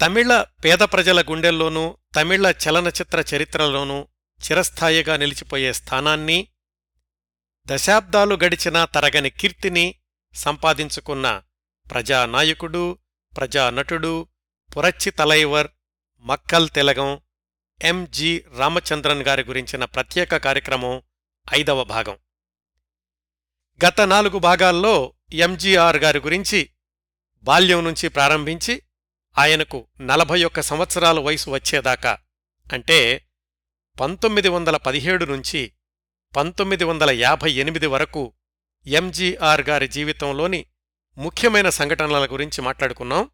తమిళ పేద ప్రజల గుండెల్లోనూ తమిళ చలనచిత్ర చరిత్రలోనూ చిరస్థాయిగా నిలిచిపోయే స్థానాన్ని దశాబ్దాలు గడిచినా తరగని కీర్తిని సంపాదించుకున్న ప్రజానాయకుడు ప్రజానటుడు పురచ్చి తలైవర్ మక్కల్ తెలగం ఎంజి రామచంద్రన్ గారి గురించిన ప్రత్యేక కార్యక్రమం ఐదవ భాగం. గత నాలుగు భాగాల్లో ఎంజీఆర్ గారి గురించి బాల్యం నుంచి ప్రారంభించి ఆయనకు నలభై ఒక్క సంవత్సరాల వయసు వచ్చేదాకా. అంటే పంతొమ్మిది వందల పదిహేడు నుంచి పంతొమ్మిది వందల యాభై ఎనిమిది వరకు ఎంజీఆర్ గారి జీవితంలోని ముఖ్యమైన సంఘటనల గురించి మాట్లాడుకున్నాం.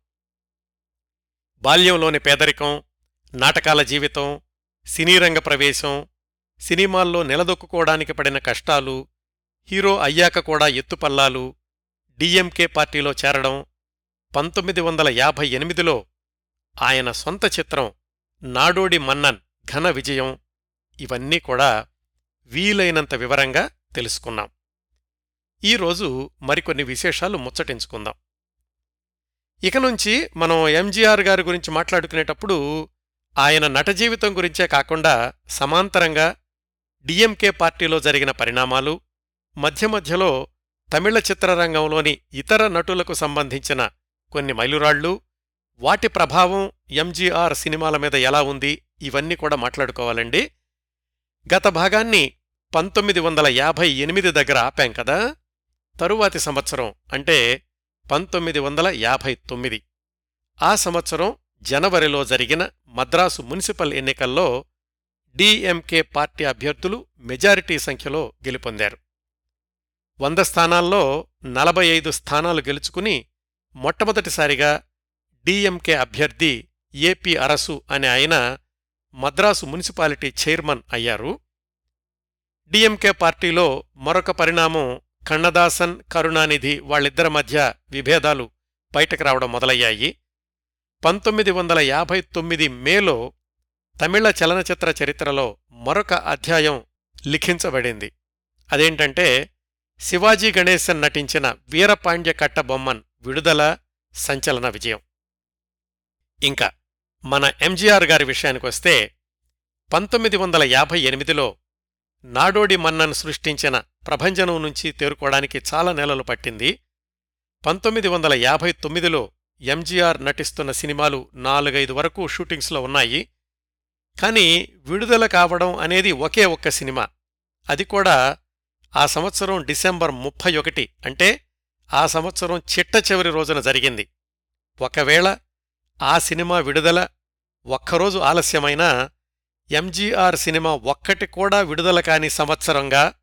బాల్యంలోని పేదరికం నాటకాల జీవితం సినీరంగ ప్రవేశం సినిమాల్లో నిలదొక్కుకోవడానికి పడిన కష్టాలు హీరో అయ్యాక కూడా ఎత్తుపల్లాలు డిఎంకే పార్టీలో చేరడం పంతొమ్మిది వందల యాభై ఎనిమిదిలో ఆయన సొంత చిత్రం నాడోడి మన్నన్ ఘన విజయం ఇవన్నీ కూడా వీలైనంత వివరంగా తెలుసుకున్నాం. ఈరోజు మరికొన్ని విశేషాలు ముచ్చటించుకుందాం. ఇక నుంచి మనం ఎంజీఆర్ గారి గురించి మాట్లాడుకునేటప్పుడు ఆయన నట జీవితం గురించే కాకుండా సమాంతరంగా డిఎంకే పార్టీలో జరిగిన పరిణామాలు మధ్య మధ్యలో తమిళ చిత్రరంగంలోని ఇతర నటులకు సంబంధించిన కొన్ని మైలురాళ్ళు వాటి ప్రభావం ఎంజీఆర్ సినిమాల మీద ఎలా ఉంది ఇవన్నీ కూడా మాట్లాడుకోవాలండి. గత భాగాన్ని పంతొమ్మిది వందల యాభై ఎనిమిది దగ్గర ఆపాం కదా? తరువాతి సంవత్సరం అంటే పంతొమ్మిది వందల యాభై తొమ్మిది. ఆ సంవత్సరం జనవరిలో జరిగిన మద్రాసు మున్సిపల్ ఎన్నికల్లో డిఎంకే పార్టీ అభ్యర్థులు మెజారిటీ సంఖ్యలో గెలుపొందారు. వంద స్థానాల్లో నలభై ఐదు స్థానాలు గెలుచుకుని మొట్టమొదటిసారిగా డిఎంకే అభ్యర్థి ఏపీ అరసు అనే ఆయన మద్రాసు మున్సిపాలిటీ చైర్మన్ అయ్యారు. డిఎంకే పార్టీలో మరొక పరిణామం కన్నదాసన్ కరుణానిధి వాళ్ళిద్దరి మధ్య విభేదాలు బయటకు రావడం మొదలయ్యాయి. పంతొమ్మిది వందల యాభై తొమ్మిది మేలో తమిళ చలనచిత్ర చరిత్రలో మరొక అధ్యాయం లిఖించబడింది. అదేంటంటే శివాజీ గణేశన్ నటించిన వీరపాండ్య కట్టబొమ్మన్ విడుదల సంచలన విజయం. ఇంకా మన ఎంజీఆర్ గారి విషయానికొస్తే పంతొమ్మిది వందల యాభై ఎనిమిదిలో నాడోడి మన్నన్ సృష్టించిన ప్రభంజనం నుంచి తేరుకోవడానికి చాలా నెలలు పట్టింది. పంతొమ్మిది వందల యాభై తొమ్మిదిలో ఎంజీఆర్ నటిస్తున్న సినిమాలు నాలుగైదు వరకు షూటింగ్స్లో ఉన్నాయి. కానీ విడుదల కావడం అనేది ఒకే ఒక్క సినిమా. అది కూడా ఆ సంవత్సరం డిసెంబర్ ముప్పై ఒకటి అంటే ఆ సంవత్సరం చిట్ట చివరి రోజున జరిగింది. ఒకవేళ ఆ సినిమా విడుదల ఒక్కరోజు ఆలస్యమైనా ఎంజీఆర్ సినిమా ఒక్కటి కూడా విడుదల కాని సంవత్సరంగా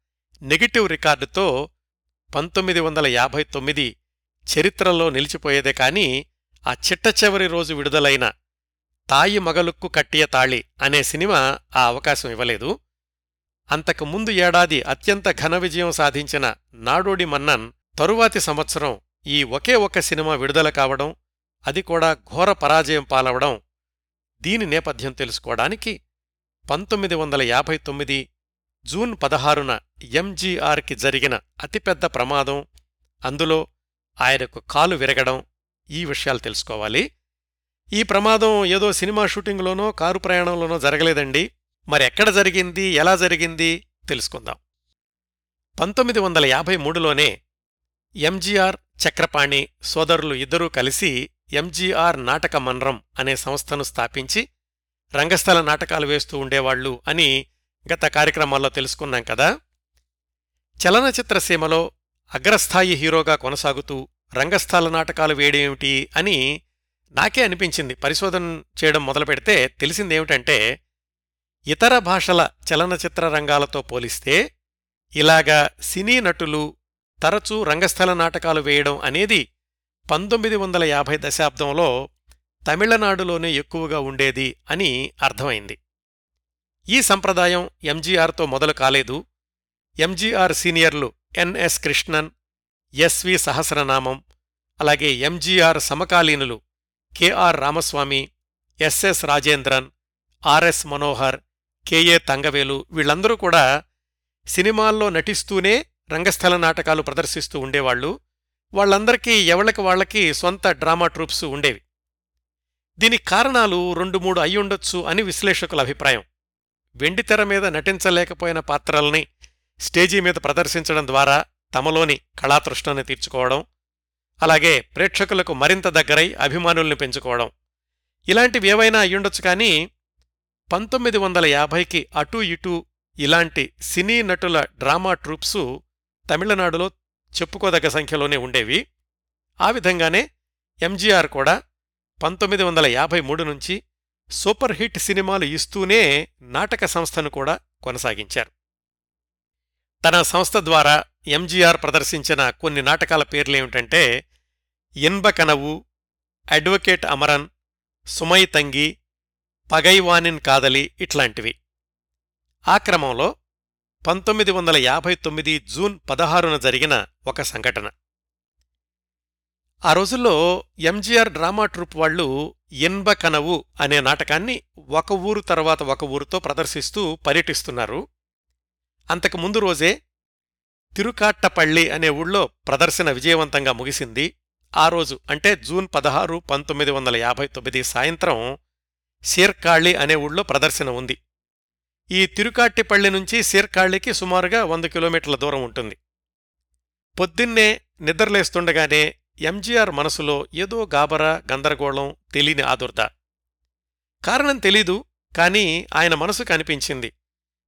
నెగిటివ్ రికార్డుతో పంతొమ్మిది వందల యాభై తొమ్మిది చరిత్రలో నిలిచిపోయేదే కాని ఆ చిట్ట చివరి రోజు విడుదలైన తాయి మగలుక్కు కట్టియ తాళి అనే సినిమా ఆ అవకాశం ఇవ్వలేదు. అంతకు ముందు ఏడాది అత్యంత ఘన విజయం సాధించిన నాడోడి మన్నన్ తరువాతి సంవత్సరం ఈ ఒకే ఒక్క సినిమా విడుదల కావడం అది కూడా ఘోర పరాజయం పాలవడం దీని నేపథ్యం తెలుసుకోవడానికి పంతొమ్మిది వందల యాభై తొమ్మిది జూన్ పదహారున ఎంజీఆర్కి జరిగిన అతిపెద్ద ప్రమాదం అందులో ఆయనకు కాలు విరగడం ఈ విషయాలు తెలుసుకోవాలి. ఈ ప్రమాదం ఏదో సినిమా షూటింగ్లోనో కారు ప్రయాణంలోనో జరగలేదండి. మరెక్కడ జరిగింది ఎలా జరిగింది తెలుసుకుందాం. పంతొమ్మిది వందల యాభై మూడులోనే ఎంజీఆర్ చక్రపాణి సోదరులు ఇద్దరూ కలిసి ఎంజీఆర్ నాటక మన్రం అనే సంస్థను స్థాపించి రంగస్థల నాటకాలు వేస్తూ ఉండేవాళ్ళు అని గత కార్యక్రమాల్లో తెలుసుకున్నాం కదా. చలనచిత్ర సీమలో అగ్రస్థాయి హీరోగా కొనసాగుతూ రంగస్థల నాటకాలు వేయడేమిటి అని నాకే అనిపించింది. పరిశోధన చేయడం మొదలుపెడితే తెలిసిందేమిటంటే ఇతర భాషల చలనచిత్ర రంగాలతో పోలిస్తే ఇలాగా సినీ నటులు తరచూ రంగస్థల నాటకాలు వేయడం అనేది పంతొమ్మిది వందల యాభై దశాబ్దంలో తమిళనాడులోనే ఎక్కువగా ఉండేది అని అర్థమైంది. ఈ సంప్రదాయం ఎంజీఆర్తో మొదలు కాలేదు. ఎంజీఆర్ సీనియర్లు ఎన్ఎస్ కృష్ణన్ ఎస్వి సహస్రనామం అలాగే MGR సమకాలీనులు K R Ramaswamy S S Rajendran R S Manohar K A Thangavelu వీళ్ళందరూ కూడా సినిమాల్లో నటిస్తూనే రంగస్థల నాటకాలు ప్రదర్శిస్తూ ఉండేవాళ్ళు వాళ్ళందరికీ ఎవళ్ళకి వాళ్ళకి సొంత డ్రామా ట్రూప్స్ ఉండేవి. దీనికి కారణాలు రెండు మూడు అయ్యుండొచ్చు అని విశ్లేషకుల అభిప్రాయం. వెండితెర మీద నటించలేకపోయిన పాత్రల్ని స్టేజీ మీద ప్రదర్శించడం ద్వారా తమలోని కళాతృష్ణని తీర్చుకోవడం అలాగే ప్రేక్షకులకు మరింత దగ్గరై అభిమానుల్ని పెంచుకోవడం. ఇలాంటివి ఏవైనా అయ్యుండొచ్చు కానీ పంతొమ్మిది వందల యాభైకి అటూ ఇటూ ఇలాంటి సినీ నటుల డ్రామా ట్రూప్సు తమిళనాడులో చెప్పుకోదగ్గ సంఖ్యలోనే ఉండేవి. ఆ విధంగానే ఎంజీఆర్ కూడా పంతొమ్మిది వందల యాభై మూడు నుంచి సూపర్ హిట్ సినిమాలు ఇస్తూనే నాటక సంస్థను కూడా కొనసాగించారు. తన సంస్థ ద్వారా ఎంజీఆర్ ప్రదర్శించిన కొన్ని నాటకాల పేర్లేమిటంటే ఎన్బ కనవు అడ్వకేట్ అమరన్ సుమై తంగి పగైవానిన్ కాదలి ఇట్లాంటివి. ఆ క్రమంలో పంతొమ్మిది వందల యాభై తొమ్మిది జూన్ పదహారున జరిగిన ఒక సంఘటన. ఆ రోజుల్లో ఎంజీఆర్ డ్రామా ట్రూప్ వాళ్ళు ఎన్బ కనవు అనే నాటకాన్ని ఒక ఊరు తర్వాత ఒక ఊరుతో ప్రదర్శిస్తూ పర్యటిస్తున్నారు. అంతకు ముందు రోజే తిరుకాట్టపల్లి అనే ఊళ్ళో ప్రదర్శన విజయవంతంగా ముగిసింది. ఆ రోజు అంటే జూన్ పదహారు పంతొమ్మిది వందల యాభై తొమ్మిది సాయంత్రం సీర్కాళి అనే ఊళ్ళో ప్రదర్శన ఉంది. ఈ తిరుకాట్టిపల్లి నుంచి సీర్కాళ్ళికి సుమారుగా వంద కిలోమీటర్ల దూరం ఉంటుంది. పొద్దున్నే నిద్రలేస్తుండగానే ఎంజీఆర్ మనసులో ఏదో గాబరా గందరగోళం తెలియని ఆదుర్ద. కారణం తెలీదు కాని ఆయన మనసు కనిపించింది.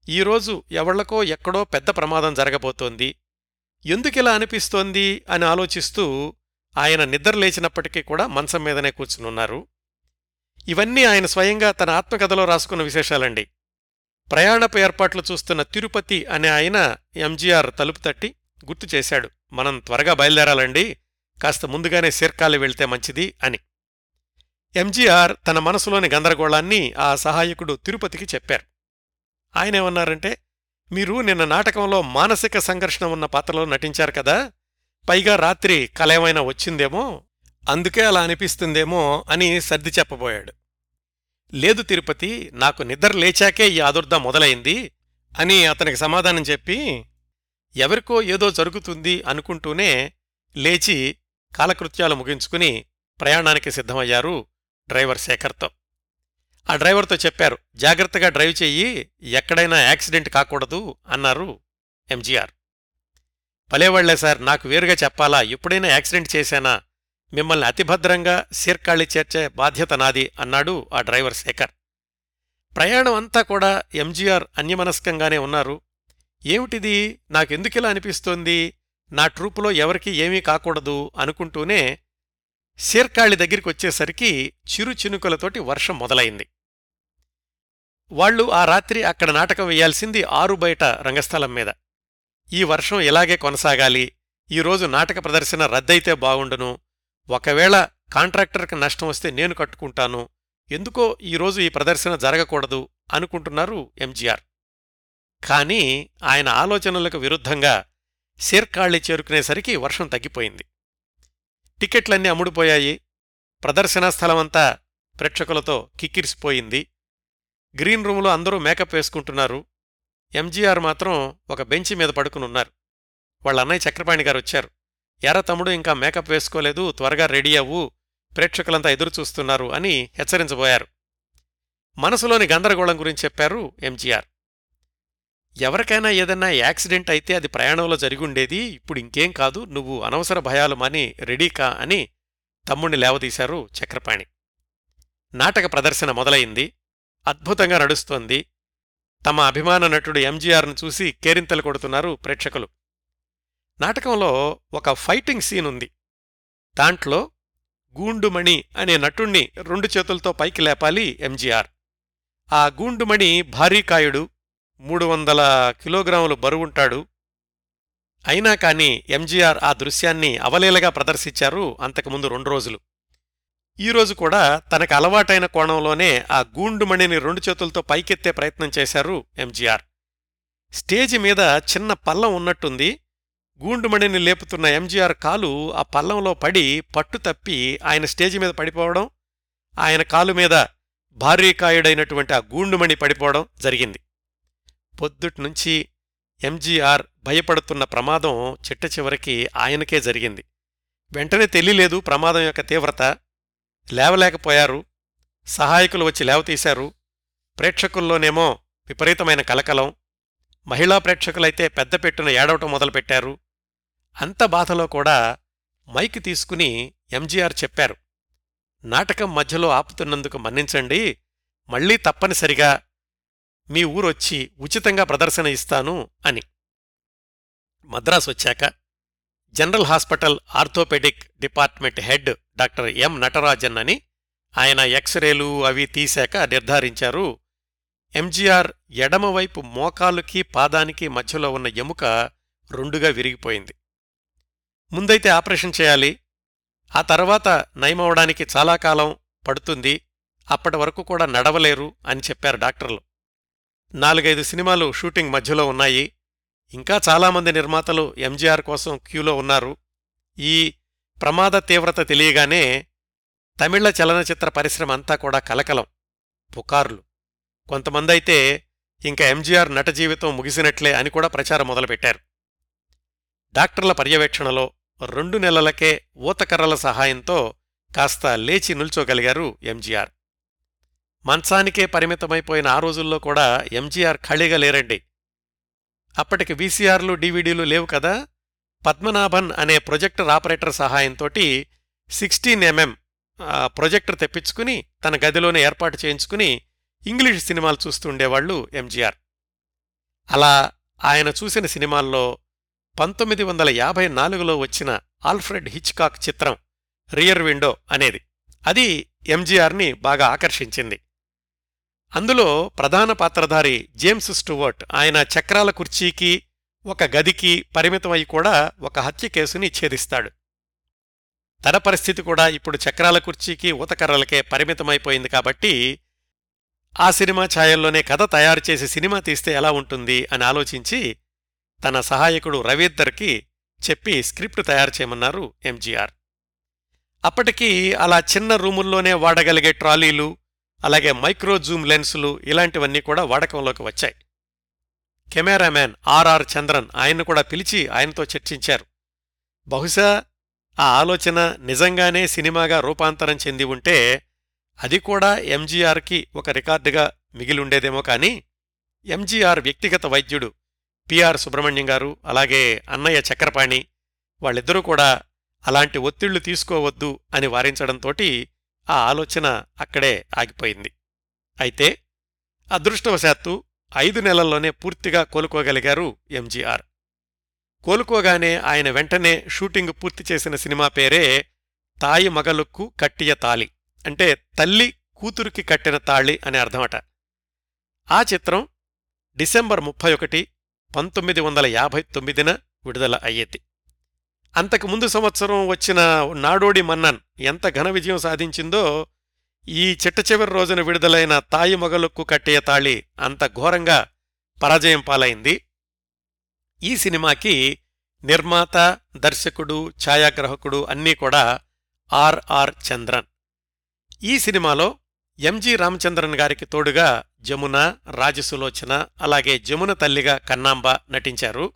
ఈరోజు ఎవళ్ళకో ఎక్కడో పెద్ద ప్రమాదం జరగబోతోంది. ఎందుకిలా అనిపిస్తోంది అని ఆలోచిస్తూ ఆయన నిద్రలేచినప్పటికీ కూడా మంచం మీదనే కూర్చునున్నారు. ఇవన్నీ ఆయన స్వయంగా తన ఆత్మకథలో రాసుకున్న విశేషాలండి. ప్రయాణపు ఏర్పాట్లు చూస్తున్న తిరుపతి అనే ఆయన ఎంజీఆర్ తలుపు తట్టి గుర్తు చేశాడు. మనం త్వరగా బయలుదేరాలండి. కాస్త ముందుగానే శీర్కాలి వెళ్తే మంచిది అని. ఎంజీఆర్ తన మనసులోని గందరగోళాన్ని ఆ సహాయకుడు తిరుపతికి చెప్పారు. ఆయనేమన్నారంటే మీరు నిన్న నాటకంలో మానసిక సంఘర్షణ ఉన్న పాత్రలో నటించారు కదా. పైగా రాత్రి కలేమైనా వచ్చిందేమో అందుకే అలా అనిపిస్తుందేమో అని సర్ది చెప్పబోయాడు. లేదు తిరుపతి నాకు నిద్ర లేచాకే ఈ ఆదుర్ద మొదలైంది అని అతనికి సమాధానం చెప్పి ఎవరికో ఏదో జరుగుతుంది అనుకుంటూనే లేచి కాలకృత్యాలు ముగించుకుని ప్రయాణానికి సిద్ధమయ్యారు డ్రైవర్ శేఖర్తో. ఆ డ్రైవర్తో చెప్పారు జాగ్రత్తగా డ్రైవ్ చెయ్యి ఎక్కడైనా యాక్సిడెంట్ కాకూడదు అన్నారు ఎంజీఆర్. పలేవాళ్ళే సార్ నాకు వేరుగా చెప్పాలా ఎప్పుడైనా యాక్సిడెంట్ చేశానా మిమ్మల్ని అతిభద్రంగా సీర్కాళి చేర్చే బాధ్యత నాది అన్నాడు ఆ డ్రైవర్ శేఖర్. ప్రయాణం అంతా కూడా ఎంజీఆర్ అన్యమనస్కంగానే ఉన్నారు. ఏమిటిది? నాకెందుకిలా అనిపిస్తోంది? నా ట్రూపులో ఎవరికీ ఏమీ కాకూడదు అనుకుంటూనే సీర్కాళి దగ్గరికి వచ్చేసరికి చిరు చినుకులతోటి వర్షం మొదలైంది. వాళ్ళు ఆ రాత్రి అక్కడ నాటకం వేయాల్సింది ఆరు బయట రంగస్థలం మీద. ఈ వర్షం ఇలాగే కొనసాగాలి. ఈరోజు నాటక ప్రదర్శన రద్దయితే బావుండును ఒకవేళ కాంట్రాక్టర్కి నష్టం వస్తే నేను కట్టుకుంటాను. ఎందుకో ఈరోజు ఈ ప్రదర్శన జరగకూడదు అనుకుంటున్నారు ఎంజీఆర్. కానీ ఆయన ఆలోచనలకు విరుద్ధంగా సీర్కాళి చేరుకునేసరికి వర్షం తగ్గిపోయింది. టికెట్లన్నీ అమ్ముడుపోయాయి. ప్రదర్శనా స్థలమంతా ప్రేక్షకులతో కిక్కిరిసిపోయింది. గ్రీన్ రూములో అందరూ మేకప్ వేసుకుంటున్నారు. ఎంజీఆర్ మాత్రం ఒక బెంచి మీద పడుకునున్నారు. వాళ్ళ అన్నయ్య చక్రపాణి గారు వచ్చారు. ఎర తమ్ముడు ఇంకా మేకప్ వేసుకోలేదు త్వరగా రెడీ అవ్వు ప్రేక్షకులంతా ఎదురుచూస్తున్నారు అని హెచ్చరించబోయారు. మనసులోని గందరగోళం గురించి చెప్పారు ఎంజీఆర్. ఎవరికైనా ఏదన్నా యాక్సిడెంట్ అయితే అది ప్రయాణంలో జరిగుండేది ఇప్పుడు ఇంకేం కాదు నువ్వు అనవసర భయాలు మాని రెడీకా అని తమ్ముణ్ణి లేవదీశారు చక్రపాణి. నాటక ప్రదర్శన మొదలైంది అద్భుతంగా నడుస్తోంది. తమ అభిమాన నటుడు ఎంజీఆర్ను చూసి కేరింతలు కొడుతున్నారు ప్రేక్షకులు. నాటకంలో ఒక ఫైటింగ్ సీన్ ఉంది. దాంట్లో గూండుమణి అనే నటుణ్ణి రెండు చేతులతో పైకి లేపాలి ఎంజీఆర్. ఆ గూండుమణి భారీకాయుడు మూడు వందల కిలోగ్రాములు బరువుంటాడు అయినా కాని ఎంజీఆర్ ఆ దృశ్యాన్ని అవలీలగా ప్రదర్శించారు అంతకుముందు రెండు రోజులు. ఈరోజు కూడా తనకు అలవాటైన కోణంలోనే ఆ గూండుమణిని రెండు చేతులతో పైకెత్తే ప్రయత్నం చేశారు ఎంజీఆర్. స్టేజి మీద చిన్న పల్లం ఉన్నట్టుంది గూండుమణిని లేపుతున్న ఎంజీఆర్ కాలు ఆ పల్లంలో పడి పట్టు తప్పి ఆయన స్టేజి మీద పడిపోవడం ఆయన కాలు మీద భారీకాయుడైనటువంటి ఆ గూండుమణి పడిపోవడం జరిగింది. పొద్దుట్నుంచి ఎంజీఆర్ భయపడుతున్న ప్రమాదం చిట్ట చివరికి ఆయనకే జరిగింది. వెంటనే తెలియలేదు ప్రమాదం యొక్క తీవ్రత. లేవలేకపోయారు. సహాయకులు వచ్చి లేవతీశారు ప్రేక్షకుల్లోనేమో విపరీతమైన కలకలం. మహిళా ప్రేక్షకులైతే పెద్ద పెట్టున ఏడవటం మొదలుపెట్టారు. అంత బాధలో కూడా మైక్ తీసుకుని ఎంజీఆర్ చెప్పారు. నాటకం మధ్యలో ఆపుతున్నందుకు మన్నించండి. మళ్ళీ తప్పనిసరిగా మీ ఊరొచ్చి ఉచితంగా ప్రదర్శన ఇస్తాను అని. మద్రాసు వచ్చాక general hospital orthopaedic department head doctor M Natarajan అని ఆయన ఎక్స్రేలు అవి తీశాక నిర్ధారించారు. ఎంజీఆర్ ఎడమవైపు మోకాలుకి పాదానికి మధ్యలో ఉన్న ఎముక రెండుగా విరిగిపోయింది. ముందైతే ఆపరేషన్ చేయాలి. ఆ తర్వాత నయమవడానికి చాలా కాలం పడుతుంది. అప్పటి వరకు కూడా నడవలేరు అని చెప్పారు డాక్టర్లు. నాలుగైదు సినిమాలు షూటింగ్ మధ్యలో ఉన్నాయి. ఇంకా చాలామంది నిర్మాతలు ఎంజీఆర్ కోసం క్యూలో ఉన్నారు. ఈ ప్రమాద తీవ్రత తెలియగానే తమిళ చలనచిత్ర పరిశ్రమ అంతా కూడా కలకలం. పుకార్లు. కొంతమందైతే ఇంకా ఎంజీఆర్ నట జీవితం ముగిసినట్లే అని కూడా ప్రచారం మొదలుపెట్టారు. డాక్టర్ల పర్యవేక్షణలో రెండు నెలలకే ఊతకర్రల సహాయంతో కాస్త లేచి నిల్చోగలిగారు ఎంజీఆర్. మంచానికే పరిమితమైపోయిన ఆ రోజుల్లో కూడా ఎంజీఆర్ ఖాళీగా లేరండి. అప్పటికి వీసీఆర్లు డీవీడీలు లేవు కదా? పద్మనాభన్ అనే ప్రొజెక్టర్ ఆపరేటర్ సహాయంతోటి సిక్స్టీన్ ఎంఎం ప్రొజెక్టర్ తెప్పించుకుని తన గదిలోనే ఏర్పాటు చేయించుకుని ఇంగ్లీష్ సినిమాలు చూస్తుండేవాళ్ళు ఎంజీఆర్. అలా ఆయన చూసిన సినిమాల్లో పంతొమ్మిది వందల యాభై నాలుగులో వచ్చిన ఆల్ఫ్రెడ్ హిచ్కాక్ చిత్రం రియర్ విండో అనేది. అది ఎంజీఆర్ని బాగా ఆకర్షించింది. అందులో ప్రధాన పాత్రధారి జేమ్స్ స్టూవర్ట్ ఆయన చక్రాల కుర్చీకి ఒక గదికి పరిమితమై కూడా ఒక హత్య కేసుని ఛేదిస్తాడు. తన పరిస్థితి కూడా ఇప్పుడు చక్రాల కుర్చీకి ఊతకర్రలకే పరిమితమైపోయింది కాబట్టి ఆ సినిమా ఛాయల్లోనే కథ తయారు చేసి సినిమా తీస్తే ఎలా ఉంటుంది అని ఆలోచించి తన సహాయకుడు రవీద్దర్కి చెప్పి స్క్రిప్ట్ తయారు చేయమన్నారు ఎంజీఆర్. అప్పటికీ అలా చిన్న రూముల్లోనే వాడగలిగే ట్రాలీలు అలాగే మైక్రో జూమ్ లెన్సులు ఇలాంటివన్నీ కూడా వాడకంలోకి వచ్చాయి. కెమెరామ్యాన్ ఆర్ఆర్ చంద్రన్ ఆయన్ను కూడా పిలిచి ఆయనతో చర్చించారు. బహుశా ఆ ఆలోచన నిజంగానే సినిమాగా రూపాంతరం చెంది ఉంటే అది కూడా ఎంజీఆర్కి ఒక రికార్డుగా మిగిలుండేదేమో కానీ ఎంజీఆర్ వ్యక్తిగత వైద్యుడు పిఆర్ సుబ్రహ్మణ్యం గారు అలాగే అన్నయ్య చక్రపాణి వాళ్ళిద్దరూ కూడా అలాంటి ఒత్తిళ్ళు తీసుకోవద్దు అని వారించడంతోటి ఆ ఆలోచన అక్కడే ఆగిపోయింది. అయితే అదృష్టవశాత్తు ఐదు నెలల్లోనే పూర్తిగా కోలుకోగలిగారు ఎంజీఆర్ కోలుకోగానే ఆయన వెంటనే షూటింగ్ పూర్తి చేసిన సినిమా పేరే తాయి మగలుక్కు కట్టియ తాలి అంటే తల్లి కూతురికి కట్టిన తాళి అని అర్థమట. ఆ చిత్రం డిసెంబర్ ముప్పై ఒకటి పంతొమ్మిది వందల యాభై తొమ్మిదిన విడుదల అయ్యేది. అంతకు ముందు సంవత్సరం వచ్చిన నాడోడి మన్నన్ ఎంత ఘన విజయం సాధించిందో ఈ చిట్ట చివరి రోజున విడుదలైన తాయి మొగలుక్కు కట్టేయ తాళి అంత ఘోరంగా పరాజయం పాలైంది. ఈ సినిమాకి నిర్మాత దర్శకుడు ఛాయాగ్రాహకుడు అన్నీ కూడా ఆర్ఆర్ చంద్రన్. ఈ సినిమాలో ఎంజి రామచంద్రన్ గారికి తోడుగా జమున రాజసులోచన అలాగే జమున తల్లిగా కన్నాంబ నటించారు.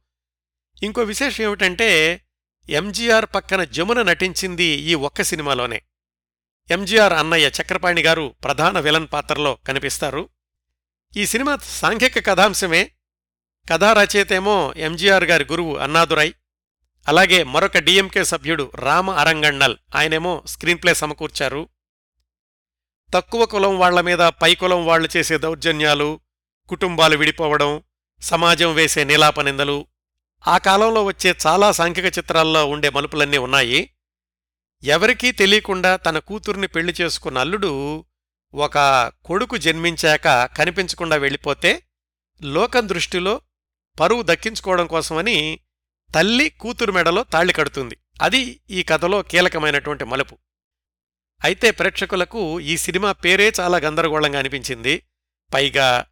ఇంకో విశేషం ఏమిటంటే ఎంజీఆర్ పక్కన జమున నటించింది ఈ ఒక్క సినిమాలోనే. ఎంజీఆర్ అన్నయ్య చక్రపాణి గారు ప్రధాన విలన్ పాత్రలో కనిపిస్తారు. ఈ సినిమా సాంఘిక కథాంశమే. కథారచయితేమో ఎంజీఆర్ గారి గురువు అన్నాదురై అలాగే మరొక డిఎంకే సభ్యుడు రామ అరంగణ్ణల్ ఆయనేమో స్క్రీన్ ప్లే సమకూర్చారు. తక్కువ కులం వాళ్ళ మీద పై కులం వాళ్ళు చేసే దౌర్జన్యాలు కుటుంబాలు విడిపోవడం సమాజం వేసే నిలాపనిందలు ఆ కాలంలో వచ్చే చాలా సాంఘిక చిత్రాల్లో ఉండే మలుపులన్నీ ఉన్నాయి. ఎవరికీ తెలియకుండా తన కూతుర్ని పెళ్ళి చేసుకున్న అల్లుడు ఒక కొడుకు జన్మించాక కనిపించకుండా వెళ్ళిపోతే లోకం దృష్టిలో పరువు దక్కించుకోవడం కోసమని తల్లి కూతురు మెడలో తాళి కడుతుంది. అది ఈ కథలో కీలకమైనటువంటి మలుపు. అయితే ప్రేక్షకులకు ఈ సినిమా పేరే చాలా గందరగోళంగా అనిపించింది. పైగా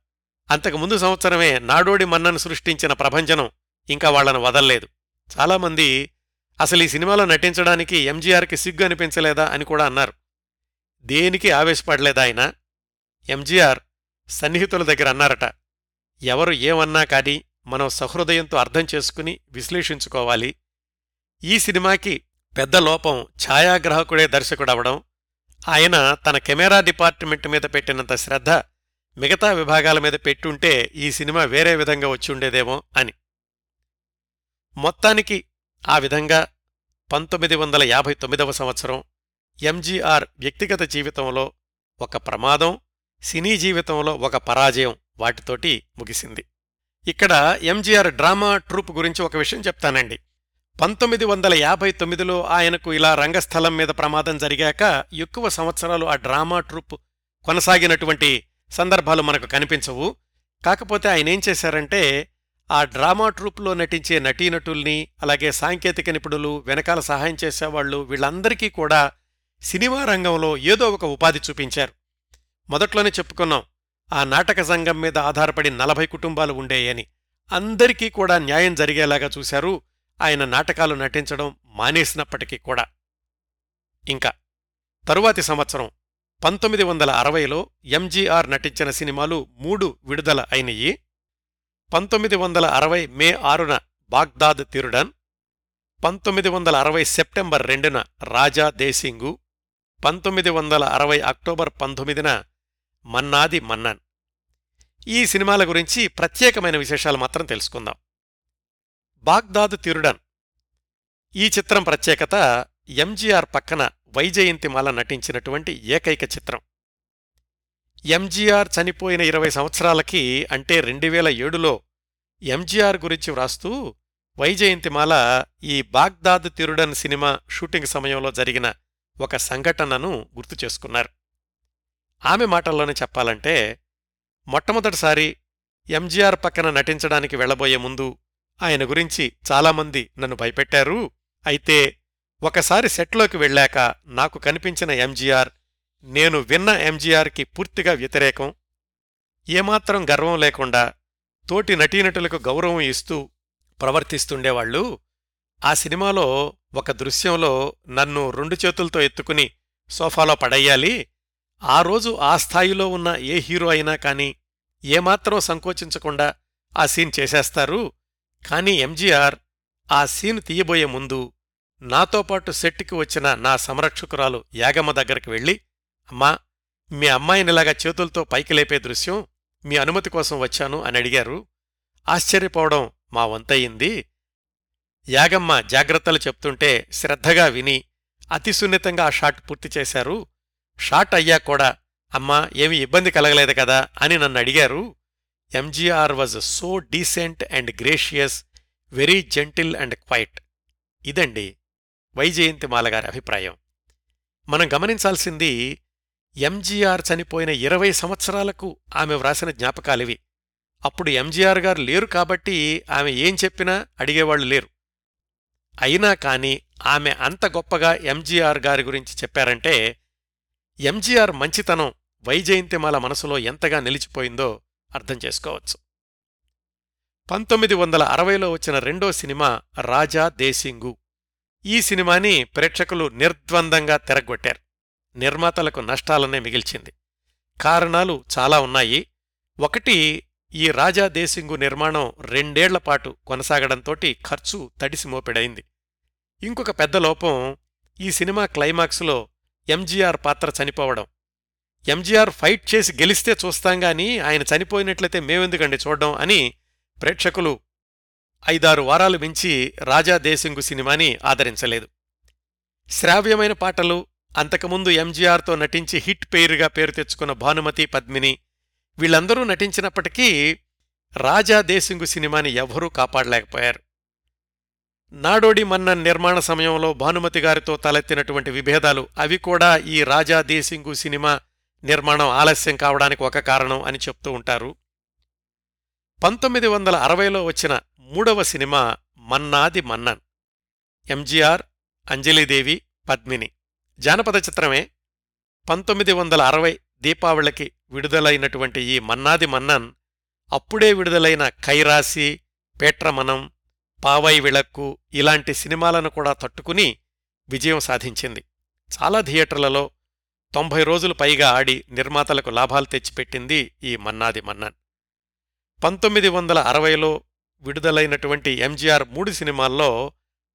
అంతకుముందు సంవత్సరమే నాడోడి మన్నను సృష్టించిన ప్రభంజనం ఇంకా వాళ్ళను వదల్లేదు. చాలామంది అసలు ఈ సినిమాలో నటించడానికి ఎంజీఆర్కి సిగ్గు అనిపించలేదా అని కూడా అన్నారు. దేనికి ఆవేశపడలేదాయన ఎంజీఆర్ సన్నిహితుల దగ్గర అన్నారట. ఎవరు ఏమన్నా కానీ మనం సహృదయంతో అర్థం చేసుకుని విశ్లేషించుకోవాలి. ఈ సినిమాకి పెద్ద లోపం ఛాయాగ్రాహకుడే దర్శకుడవడం ఆయన తన కెమెరా డిపార్ట్మెంట్ మీద పెట్టినంత శ్రద్ధ మిగతా విభాగాల మీద పెట్టుంటే ఈ సినిమా వేరే విధంగా వచ్చిండేదేమో అని. మొత్తానికి ఆ విధంగా పంతొమ్మిది వందల యాభై తొమ్మిదవ సంవత్సరం ఎంజీఆర్ వ్యక్తిగత జీవితంలో ఒక ప్రమాదం సినీ జీవితంలో ఒక పరాజయం వాటితోటి ముగిసింది. ఇక్కడ ఎంజీఆర్ డ్రామా ట్రూప్ గురించి ఒక విషయం చెప్తానండి. పంతొమ్మిది వందల యాభై తొమ్మిదిలో ఆయనకు ఇలా రంగస్థలం మీద ప్రమాదం జరిగాక ఎక్కువ సంవత్సరాలు ఆ డ్రామా ట్రూప్ కొనసాగినటువంటి సందర్భాలు మనకు కనిపించవు. కాకపోతే ఆయన ఏం చేశారంటే ఆ డ్రామా ట్రూప్లో నటించే నటీనటుల్ని అలాగే సాంకేతిక నిపుణులు వెనకాల సహాయం చేసేవాళ్ళు వీళ్ళందరికీ కూడా సినిమా రంగంలో ఏదో ఒక ఉపాధి చూపించారు. మొదట్లోనే చెప్పుకున్నాం ఆ నాటక సంఘం మీద ఆధారపడి నలభై కుటుంబాలు ఉండేయని. అందరికీ కూడా న్యాయం జరిగేలాగా చూశారు. ఆయన నాటకాలు నటించడం మానేసినప్పటికీ కూడా. ఇంకా తరువాతి సంవత్సరం పంతొమ్మిది వందల అరవైలో ఎంజీఆర్ నటించిన సినిమాలు మూడు విడుదల అయినయి. పంతొమ్మిది వందల అరవై మే ఆరున బాగ్దాద్ తిరుడన్. పంతొమ్మిది వందల అరవై సెప్టెంబర్ రెండున రాజా దేశింగు. పంతొమ్మిది వందల అరవై అక్టోబర్ పంతొమ్మిదిన మన్నాది మన్నన్. ఈ సినిమాల గురించి ప్రత్యేకమైన విశేషాలు మాత్రం తెలుసుకుందాం. బాగ్దాద్ తిరుడన్. ఈ చిత్రం ప్రత్యేకత ఎంజీఆర్ పక్కన వైజయంతిమాల నటించినటువంటి ఏకైక చిత్రం. ఎంజీఆర్ చనిపోయిన ఇరవై సంవత్సరాలకి అంటే రెండు వేల ఏడులో ఎంజీఆర్ గురించి వ్రాస్తూ వైజయంతిమాల ఈ బాగ్దాద్ తిరుడన్ సినిమా షూటింగ్ సమయంలో జరిగిన ఒక సంఘటనను గుర్తు చేసుకున్నారు. ఆమె మాటల్లోనే చెప్పాలంటే మొట్టమొదటిసారి ఎంజీఆర్ పక్కన నటించడానికి వెళ్ళబోయే ముందు ఆయన గురించి చాలామంది నన్ను భయపెట్టారు. అయితే ఒకసారి సెట్లోకి వెళ్ళాక నాకు కనిపించిన ఎంజీఆర్ నేను విన్న ఎంజీఆర్కి పూర్తిగా వ్యతిరేకం. ఏమాత్రం గర్వం లేకుండా తోటి నటీనటులకు గౌరవం ఇస్తూ ప్రవర్తిస్తుండేవాళ్ళు ఆ సినిమాలో ఒక దృశ్యంలో నన్ను రెండు చేతులతో ఎత్తుకుని సోఫాలో పడయ్యాలి ఆ రోజు ఆ స్థాయిలో ఉన్న ఏ హీరో అయినా కాని ఏమాత్రం సంకోచించకుండా ఆ సీన్ చేసేస్తారు. కాని ఎంజీఆర్ ఆ సీన్ తీయబోయే ముందు నాతో పాటు సెట్కి వచ్చిన నా సంరక్షకురాలు యాగమ్మ దగ్గరికి వెళ్ళి అమ్మా మీ అమ్మాయినిలాగా చేతులతో పైకి లేపే దృశ్యం మీ అనుమతి కోసం వచ్చాను అని అడిగారు. ఆశ్చర్యపోవడం మా వంతయింది. యాగమ్మ జాగ్రత్తలు చెప్తుంటే శ్రద్ధగా విని అతి సున్నితంగా ఆ షాట్ పూర్తి చేశారు. షాట్ అయ్యా కూడా అమ్మా ఏమీ ఇబ్బంది కలగలేదు కదా అని నన్ను అడిగారు. MGR was so decent and gracious very gentle and quiet ఇదండి వైజయంతిమాల గారి అభిప్రాయం. మనం గమనించాల్సింది ఎంజీఆర్ చనిపోయిన ఇరవై సంవత్సరాలకు ఆమె వ్రాసిన జ్ఞాపకాలివి. అప్పుడు ఎంజీఆర్ గారు లేరు కాబట్టి ఆమె ఏం చెప్పినా అడిగేవాళ్ళు లేరు. అయినా కాని ఆమె అంత గొప్పగా ఎంజీఆర్ గారి గురించి చెప్పారంటే ఎంజీఆర్ మంచితనం వైజయంతిమాల మనసులో ఎంతగా నిలిచిపోయిందో అర్థం చేసుకోవచ్చు. పంతొమ్మిది వందల అరవైలో వచ్చిన రెండో సినిమా రాజా దేశింగు. ఈ సినిమాని ప్రేక్షకులు నిర్ద్వందంగా తెరగొట్టారు. నిర్మాతలకు నష్టాలనే మిగిల్చింది. కారణాలు చాలా ఉన్నాయి. ఒకటి ఈ రాజా దేశింగు నిర్మాణం రెండేళ్ళపాటు కొనసాగడంతోటి ఖర్చు తడిసి మోపెడైంది. ఇంకొక పెద్ద లోపం ఈ సినిమా క్లైమాక్స్లో ఎంజీఆర్ పాత్ర చనిపోవడం. ఎంజీఆర్ ఫైట్ చేసి గెలిస్తే చూస్తాంగాని ఆయన చనిపోయినట్లయితే మేమెందుకండి చూడడం అని ప్రేక్షకులు ఐదారు వారాలు మించి రాజా దేశింగు సినిమాని ఆదరించలేదు. శ్రావ్యమైన పాటలు అంతకుముందు ఎంజీఆర్తో నటించి హిట్ పేరుగా పేరు తెచ్చుకున్న భానుమతి పద్మిని వీళ్ళందరూ నటించినప్పటికీ రాజా దేశింగు సినిమాని ఎవరూ కాపాడలేకపోయారు. నాడోడి మన్నన్ నిర్మాణ సమయంలో భానుమతి గారితో తలెత్తినటువంటి విభేదాలు అవి కూడా ఈ రాజా దేశింగు సినిమా నిర్మాణం ఆలస్యం కావడానికి ఒక కారణం అని చెప్తూ ఉంటారు. పంతొమ్మిది వందల అరవైలో వచ్చిన మూడవ సినిమా మన్నాది మన్నన్. ఎంజీఆర్ అంజలీదేవి పద్మిని. జానపద చిత్రమే. పంతొమ్మిది వందల అరవై దీపావళికి విడుదలైనటువంటి ఈ మన్నాది మన్నన్ అప్పుడే విడుదలైన కైరాసి పేట్రమనం పావై విళక్కు ఇలాంటి సినిమాలను కూడా తట్టుకుని విజయం సాధించింది. చాలా థియేటర్లలో తొంభై రోజులు పైగా ఆడి నిర్మాతలకు లాభాలు తెచ్చిపెట్టింది ఈ మన్నాది మన్నన్. పంతొమ్మిది వందల అరవైలో విడుదలైనటువంటి ఎంజీఆర్ మూడు సినిమాల్లో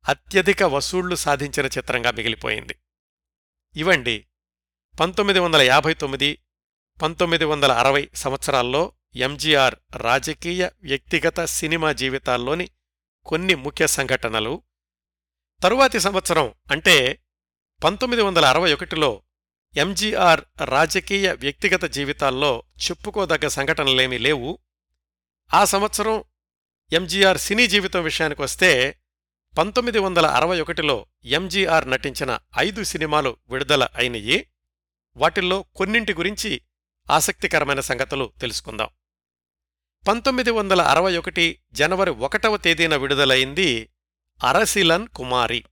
అత్యధిక వసూళ్ళు సాధించిన చిత్రంగా మిగిలిపోయింది. ఇవండి పంతొమ్మిది వందల యాభై తొమ్మిది పంతొమ్మిది వందల అరవై సంవత్సరాల్లో ఎంజీఆర్ రాజకీయ వ్యక్తిగత సినిమా జీవితాల్లోని కొన్ని ముఖ్య సంఘటనలు. తరువాతి సంవత్సరం అంటే పంతొమ్మిది వందల అరవై ఒకటిలో ఎంజీఆర్ రాజకీయ వ్యక్తిగత జీవితాల్లో చెప్పుకోదగ్గ సంఘటనలేమీ లేవు. ఆ సంవత్సరం ఎంజీఆర్ సినీ జీవితం విషయానికొస్తే పంతొమ్మిది వందల అరవై ఒకటిలో ఎంజీఆర్ నటించిన ఐదు సినిమాలు విడుదల అయినయి. వాటిల్లో కొన్నింటి గురించి ఆసక్తికరమైన సంగతులు తెలుసుకుందాం. పంతొమ్మిది వందల అరవై ఒకటి జనవరి ఒకటవ తేదీన విడుదలైంది అరసిలన్ కుమారి.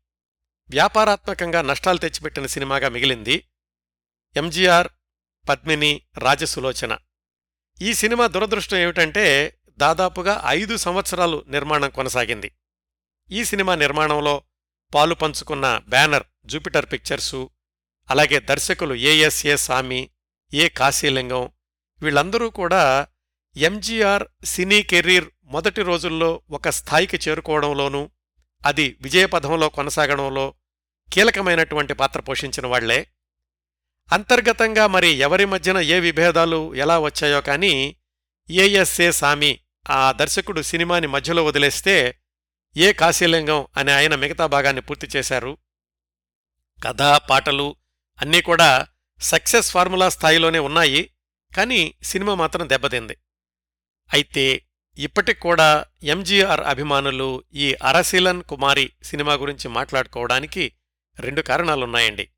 వ్యాపారాత్మకంగా నష్టాలు తెచ్చిపెట్టిన సినిమాగా మిగిలింది. ఎంజీఆర్ పద్మిని రాజసులోచన. ఈ సినిమా దురదృష్టం ఏమిటంటే దాదాపుగా ఐదు సంవత్సరాలు నిర్మాణం కొనసాగింది. ఈ సినిమా నిర్మాణంలో పాలు పంచుకున్న బ్యానర్ జూపిటర్ పిక్చర్సు అలాగే దర్శకులు ఏఎస్ఏ సామి ఏ కాశీలింగం వీళ్ళందరూ కూడా ఎంజీఆర్ సినీ కెరీర్ మొదటి రోజుల్లో ఒక స్థాయికి చేరుకోవడంలోనూ అది విజయపథంలో కొనసాగడంలో కీలకమైనటువంటి పాత్ర పోషించిన వాళ్ళే. అంతర్గతంగా మరి ఎవరి మధ్యన ఏ విభేదాలు ఎలా వచ్చాయో కానీ ఏఎస్ఏ సామి ఆ దర్శకుడు సినిమాని మధ్యలో వదిలేస్తే ఏ కాశీలింగం అనే ఆయన మిగతా భాగాన్ని పూర్తి చేశారు. కథ పాటలు అన్నీ కూడా సక్సెస్ ఫార్ములా స్థాయిలోనే ఉన్నాయి కానీ సినిమా మాత్రం దెబ్బతింది. అయితే ఇప్పటికి కూడా ఎంజీఆర్ అభిమానులు ఈ అరశీలన్ కుమారి సినిమా గురించి మాట్లాడుకోవడానికి రెండు కారణాలున్నాయండి.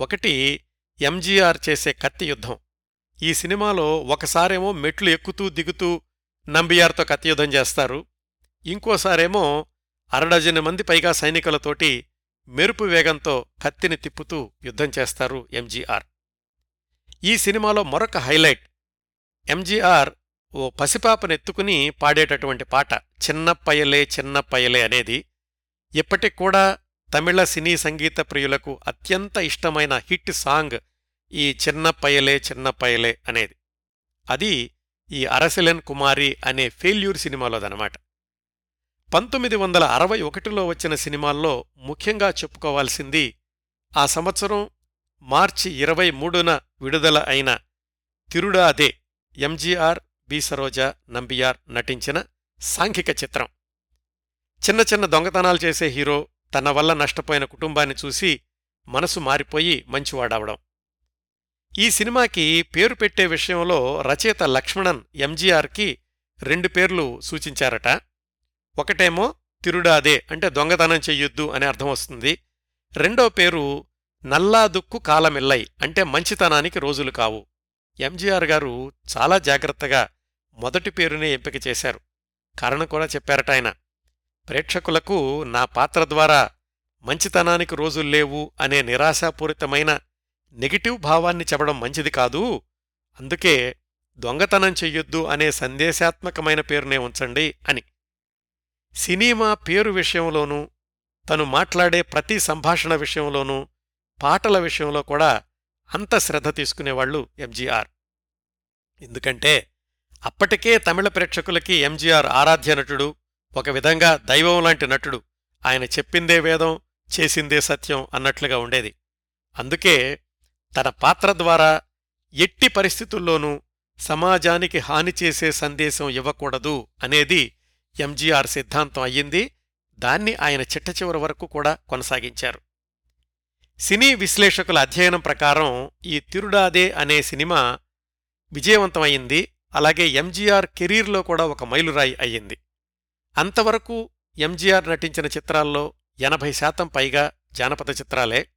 ఒకటి ఎంజీఆర్ చేసే కత్తి యుద్ధం. ఈ సినిమాలో ఒకసారేమో మెట్లు ఎక్కుతూ దిగుతూ నంబియార్తో కత్తి యుద్ధం చేస్తారు. ఇంకోసారేమో అరడజను మంది పైగా సైనికులతోటి మెరుపు వేగంతో కత్తిని తిప్పుతూ యుద్ధం చేస్తారు ఎంజీఆర్. ఈ సినిమాలో మరొక హైలైట్. ఎంజీఆర్ ఓ పసిపాపనెత్తుకుని పాడేటటువంటి పాట చిన్నప్పయలే చిన్నప్పయలే అనేది ఇప్పటికూడా తమిళ సినీ సంగీత ప్రియులకు అత్యంత ఇష్టమైన హిట్ సాంగ్ ఈ చిన్నప్పయలే చిన్నప్పయలే అనేది. అది ఈ అరసిలెన్ కుమారి అనే ఫెయిల్యూర్ సినిమాలోదనమాట. పంతొమ్మిది వందల అరవై ఒకటిలో వచ్చిన సినిమాల్లో ముఖ్యంగా చెప్పుకోవాల్సింది ఆ సంవత్సరం మార్చి ఇరవై మూడున విడుదల అయిన తిరుడాదే ఎంజీఆర్ బి సరోజ నంబియార్ నటించిన సాంఘిక చిత్రం. చిన్న చిన్న దొంగతనాలు చేసే హీరో తన వల్ల నష్టపోయిన కుటుంబాన్ని చూసి మనసు మారిపోయి మంచివాడవడం. ఈ సినిమాకి పేరు పెట్టే విషయంలో రచయిత లక్ష్మణన్ ఎంజీఆర్కి రెండు పేర్లు సూచించారట. ఒకటేమో తిరుడాదే అంటే దొంగతనం చెయ్యొద్దు అనే అర్థం వస్తుంది. రెండో పేరు నల్లాదుక్కు కాలమిల్లై అంటే మంచితనానికి రోజులు కావు. ఎంజీఆర్ గారు చాలా జాగ్రత్తగా మొదటి పేరునే ఎంపిక చేశారు. కారణం కూడా చెప్పారట ఆయన. ప్రేక్షకులకు నా పాత్ర ద్వారా మంచితనానికి రోజుల్లేవు అనే నిరాశాపూరితమైన నెగిటివ్ భావాన్ని చెప్పడం మంచిది కాదు. అందుకే దొంగతనం చెయ్యొద్దు అనే సందేశాత్మకమైన పేరునే ఉంచండి అని. సినిమా పేరు విషయంలోనూ తను మాట్లాడే ప్రతి సంభాషణ విషయంలోనూ పాటల విషయంలో కూడా అంత శ్రద్ధ తీసుకునేవాళ్ళు ఎంజీఆర్. ఎందుకంటే అప్పటికే తమిళ ప్రేక్షకులకి ఎంజీఆర్ ఆరాధ్య నటుడు ఒక విధంగా దైవం లాంటి నటుడు. ఆయన చెప్పిందే వేదం చేసిందే సత్యం అన్నట్లుగా ఉండేది. అందుకే తన పాత్ర ద్వారా ఎట్టి పరిస్థితుల్లోనూ సమాజానికి హాని చేసే సందేశం ఇవ్వకూడదు అనేది ఎంజీఆర్ సిద్ధాంతం అయ్యింది. దాన్ని ఆయన చిట్టచివరి వరకు కూడా కొనసాగించారు. సినీ విశ్లేషకుల అధ్యయనం ప్రకారం ఈ తిరుడాదే అనే సినిమా విజయవంతమైంది అలాగే ఎంజీఆర్ కెరీర్లో కూడా ఒక మైలురాయి అయ్యింది. అంతవరకు ఎంజీఆర్ నటించిన చిత్రాల్లో ఎనభై శాతం పైగా జానపద చిత్రాలే.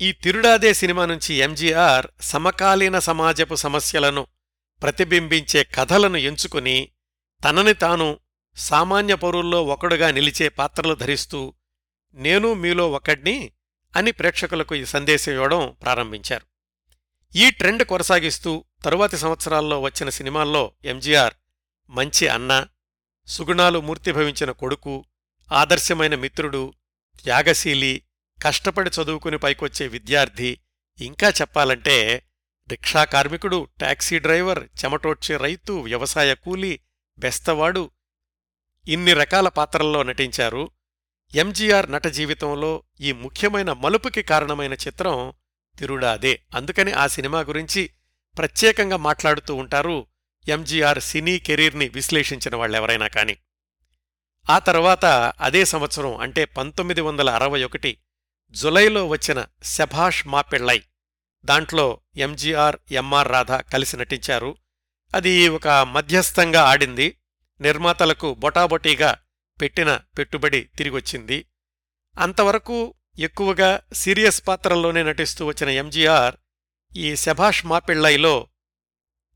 ఈ తిరుడాదే సినిమా నుంచి ఎంజీఆర్ సమకాలీన సమాజపు సమస్యలను ప్రతిబింబించే కథలను ఎంచుకుని తనని తాను సామాన్య పౌరుల్లో ఒకడుగా నిలిచే పాత్రలు ధరిస్తూ నేను మీలో ఒకడ్ని అని ప్రేక్షకులకు ఈ సందేశం ఇవ్వడం ప్రారంభించారు. ఈ ట్రెండ్ కొనసాగిస్తూ తరువాతి సంవత్సరాల్లో వచ్చిన సినిమాల్లో ఎంజీఆర్ మంచి అన్న సుగుణాలు మూర్తిభవించిన కొడుకు ఆదర్శమైన మిత్రుడు త్యాగశీలి కష్టపడి చదువుకుని పైకొచ్చే విద్యార్థి ఇంకా చెప్పాలంటే రిక్షా కార్మికుడు టాక్సీ డ్రైవర్ చెమటోడ్చే రైతు వ్యవసాయ కూలీ బెస్తవాడు ఇన్ని రకాల పాత్రల్లో నటించారు. ఎంజీఆర్ నట జీవితంలో ఈ ముఖ్యమైన మలుపుకి కారణమైన చిత్రం తిరుడాదే. అందుకని ఆ సినిమా గురించి ప్రత్యేకంగా మాట్లాడుతూ ఉంటారు ఎంజీఆర్ సినీ కెరీర్ని విశ్లేషించిన వాళ్ళెవరైనా కాని. ఆ తర్వాత అదే సంవత్సరం అంటే పంతొమ్మిది వందల అరవై ఒకటి జులైలో వచ్చిన శభాష్ మా దాంట్లో ఎంజీఆర్ ఎంఆర్ రాధ కలిసి నటించారు. అది ఒక మధ్యస్థంగా ఆడింది. నిర్మాతలకు బొటాబొటీగా పెట్టిన పెట్టుబడి తిరిగొచ్చింది. అంతవరకు ఎక్కువగా సీరియస్ పాత్రల్లోనే నటిస్తూ వచ్చిన ఎంజీఆర్ ఈ శభాష్ మాపిళ్ళైలో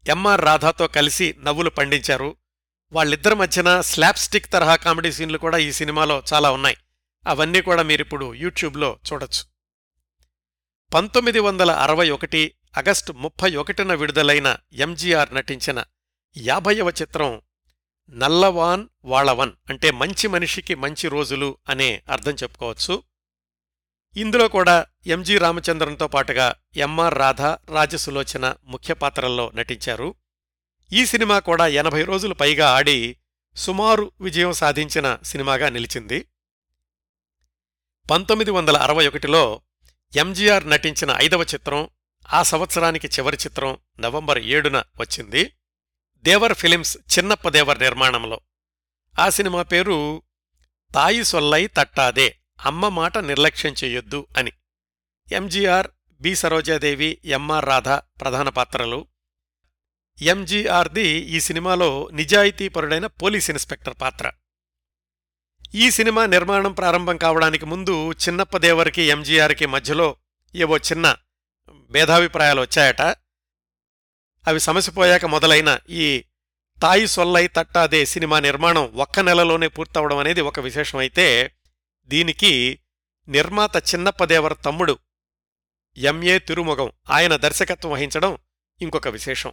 ఎంఆర్ రాధాతో కలిసి నవ్వులు పండించారు. వాళ్ళిద్దరి మధ్యన స్లాప్స్టిక్ తరహా కామెడీ సీన్లు కూడా ఈ సినిమాలో చాలా ఉన్నాయి. అవన్నీ కూడా మీరిప్పుడు యూట్యూబ్లో చూడొచ్చు. పంతొమ్మిది వందల అరవై ఒకటి ఆగస్టు ముప్పై ఒకటిన విడుదలైన ఎంజీఆర్ నటించిన యాభైవ చిత్రం నల్లవాన్ వాళవన్ అంటే మంచి మనిషికి మంచి రోజులు అనే అర్థం చెప్పుకోవచ్చు. ఇందులో కూడా ఎంజి రామచంద్రన్తో పాటుగా ఎంఆర్ రాధ రాజసులోచన ముఖ్య పాత్రల్లో నటించారు. ఈ సినిమా కూడా ఎనభై రోజులు పైగా ఆడి సుమారు విజయం సాధించిన సినిమాగా నిలిచింది. పంతొమ్మిది వందల అరవై ఒకటిలో ఎంజీఆర్ నటించిన ఐదవ చిత్రం ఆ సంవత్సరానికి చివరి చిత్రం నవంబర్ ఏడున వచ్చింది. దేవర్ ఫిలిమ్స్ చిన్నప్ప దేవర్ నిర్మాణంలో. ఆ సినిమా పేరు తాయి సొల్లై తట్టాదే అమ్మ మాట నిర్లక్ష్యం చెయ్యొద్దు అని. MGR B Saroja Devi M R Radha ప్రధాన పాత్రలు. ఎంజీఆర్ది ఈ సినిమాలో నిజాయితీపరుడైన పోలీస్ ఇన్స్పెక్టర్ పాత్ర. ఈ సినిమా నిర్మాణం ప్రారంభం కావడానికి ముందు చిన్నప్పదేవరికి ఎంజీఆర్కి మధ్యలో ఏవో చిన్న భేదాభిప్రాయాలు వచ్చాయట. అవి సమసిపోయాక మొదలైన ఈ తాయి సొల్లై తట్టాదే సినిమా నిర్మాణం ఒక్క నెలలోనే పూర్తవడం అనేది ఒక విశేషం. అయితే దీనికి నిర్మాత చిన్నప్పదేవర్ తమ్ముడు ఎంఏ తిరుముగం ఆయన దర్శకత్వం వహించడం ఇంకొక విశేషం.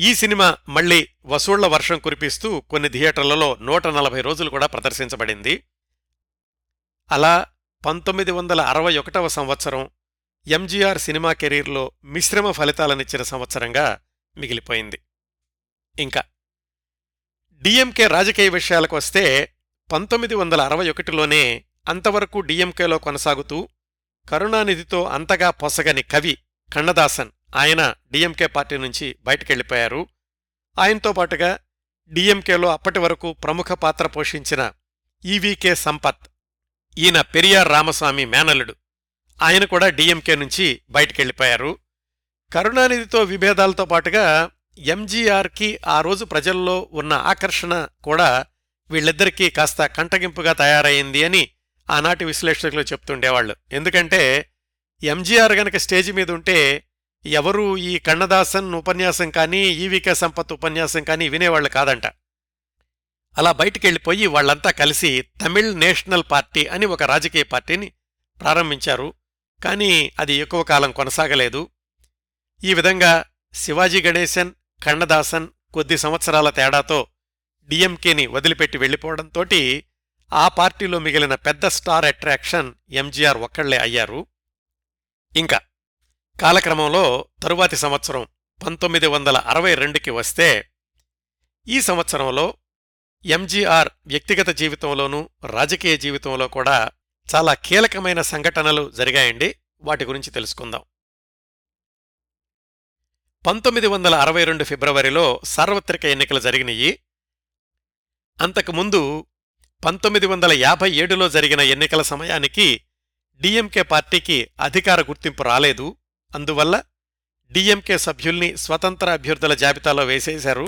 ఈ సినిమా మళ్ళీ వసూళ్ళ వర్షం కురిపిస్తూ కొన్ని థియేటర్లలో నూట నలభై రోజులు కూడా ప్రదర్శించబడింది. అలా పంతొమ్మిది వందల అరవై ఒకటవ సంవత్సరం ఎంజీఆర్ సినిమా కెరీర్లో మిశ్రమ ఫలితాలనిచ్చిన సంవత్సరంగా మిగిలిపోయింది. ఇంకా డిఎంకే రాజకీయ విషయాలకు వస్తే పంతొమ్మిది వందల అరవై ఒకటిలోనే అంతవరకు డిఎంకేలో కొనసాగుతూ కరుణానిధితో అంతగా పొసగని కవి కన్నదాసన్ ఆయన డిఎంకే పార్టీ నుంచి బయటకెళ్ళిపోయారు ఆయనతో పాటుగా డిఎంకేలో అప్పటి వరకు ప్రముఖ పాత్ర పోషించిన ఈవీకే సంపత్ ఈయన పెరియార్ రామస్వామి మేనల్లుడు ఆయన కూడా డిఎంకే నుంచి బయటకెళ్ళిపోయారు కరుణానిధితో విభేదాలతో పాటుగా ఎంజీఆర్కి ఆ రోజు ప్రజల్లో ఉన్న ఆకర్షణ కూడా వీళ్ళిద్దరికీ కాస్త కంటగింపుగా తయారైంది అని ఆనాటి విశ్లేషకులు చెప్తుండేవాళ్ళు ఎందుకంటే ఎంజీఆర్ గనక స్టేజి మీద ఉంటే ఎవరూ ఈ కన్నదాసన్ ఉపన్యాసం కానీ ఈవికే సంపత్ ఉపన్యాసం కానీ వినేవాళ్ళు కాదంట. అలా బయటికెళ్ళిపోయి వాళ్ళంతా కలిసి తమిళ్ నేషనల్ పార్టీ అని ఒక రాజకీయ పార్టీని ప్రారంభించారు. కానీ అది ఎక్కువ కాలం కొనసాగలేదు. ఈ విధంగా శివాజీ గణేశన్ కన్నదాసన్ కొద్ది సంవత్సరాల తేడాతో డిఎంకేని వదిలిపెట్టి వెళ్ళిపోవడంతోటి ఆ పార్టీలో మిగిలిన పెద్ద స్టార్ అట్రాక్షన్ ఎంజీఆర్ ఒక్కళ్ళే అయ్యారు. ఇంకా కాలక్రమంలో తరువాతి సంవత్సరం పంతొమ్మిది వందల అరవై రెండుకి వస్తే ఈ సంవత్సరంలో ఎంజీఆర్ వ్యక్తిగత జీవితంలోనూ రాజకీయ జీవితంలో కూడా చాలా కీలకమైన సంఘటనలు జరిగాయండి. వాటి గురించి తెలుసుకుందాం. పంతొమ్మిది వందల అరవై రెండు ఫిబ్రవరిలో సార్వత్రిక ఎన్నికలు జరిగినాయి. అంతకుముందు పంతొమ్మిది వందల యాభై ఏడులో జరిగిన ఎన్నికల సమయానికి డిఎంకే పార్టీకి అధికార గుర్తింపు రాలేదు. అందువల్ల డిఎంకే సభ్యుల్ని స్వతంత్ర అభ్యర్థుల జాబితాలో వేసేశారు.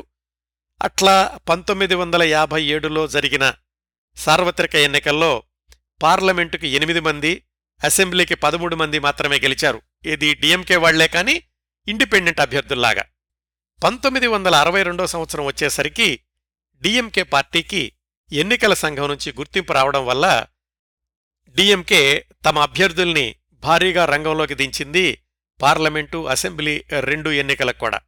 అట్లా పంతొమ్మిది వందల యాభై ఏడులో జరిగిన సార్వత్రిక ఎన్నికల్లో పార్లమెంటుకి ఎనిమిది మంది అసెంబ్లీకి పదమూడు మంది మాత్రమే గెలిచారు. ఇది డిఎంకే వాళ్ళే కాని ఇండిపెండెంట్ అభ్యర్థుల్లాగా. పంతొమ్మిది వందల అరవై రెండో సంవత్సరం వచ్చేసరికి డిఎంకే పార్టీకి ఎన్నికల సంఘం నుంచి గుర్తింపు రావడం వల్ల డిఎంకే తమ అభ్యర్థుల్ని భారీగా రంగంలోకి దించింది పార్లమెంటు అసెంబ్లీ రెండు ఎన్నికలకు కూడా.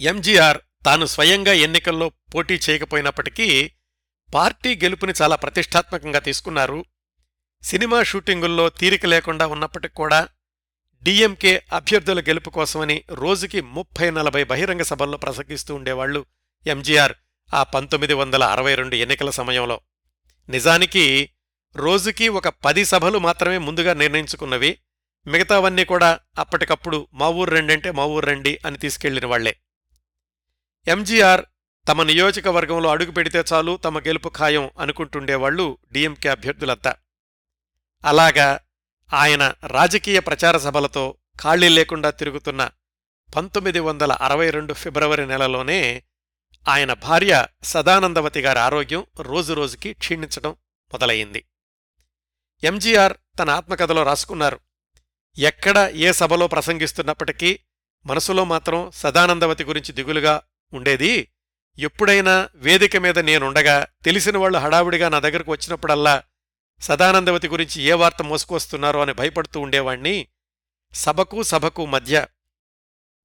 ఎంజీఆర్ తాను స్వయంగా ఎన్నికల్లో పోటీ చేయకపోయినప్పటికీ పార్టీ గెలుపుని చాలా ప్రతిష్టాత్మకంగా తీసుకున్నారు. సినిమా షూటింగుల్లో తీరిక లేకుండా ఉన్నప్పటికి కూడా డిఎంకే అభ్యర్థుల గెలుపు కోసమని రోజుకి ముప్పై నలభై బహిరంగ సభల్లో ప్రసంగిస్తూ ఉండేవాళ్ళు ఎంజీఆర్ ఆ పంతొమ్మిది వందల అరవై రెండు ఎన్నికల సమయంలో. నిజానికి రోజుకి ఒక పది సభలు మాత్రమే ముందుగా నిర్ణయించుకున్నవి. మిగతావన్నీ కూడా అప్పటికప్పుడు మా ఊరు రెండంటే మా ఊరు రండి అని తీసుకెళ్ళిన వాళ్ళే ఎంజీఆర్ తమ నియోజకవర్గంలో అడుగు పెడితే చాలు తమ గెలుపు ఖాయం అనుకుంటుండేవాళ్ళు డిఎంకే అభ్యర్థులంతా. అలాగా ఆయన రాజకీయ ప్రచార సభలతో ఖాళీ లేకుండా తిరుగుతున్న పంతొమ్మిది వందల అరవై రెండు ఫిబ్రవరి నెలలోనే ఆయన భార్య సదానందవతి గారి ఆరోగ్యం రోజురోజుకి క్షీణించడం మొదలయ్యింది. ఎంజీఆర్ తన ఆత్మకథలో రాసుకున్నారు. ఎక్కడ ఏ సభలో ప్రసంగిస్తున్నప్పటికీ మనసులో మాత్రం సదానందవతి గురించి దిగులుగా ఉండేది. ఎప్పుడైనా వేదిక మీద నేనుండగా తెలిసిన వాళ్ళు హడావుడిగా నా దగ్గరకు వచ్చినప్పుడల్లా సదానందవతి గురించి ఏ వార్త మోసుకొస్తున్నారో అని భయపడుతూ ఉండేవాణ్ణి. సభకు సభకు మధ్య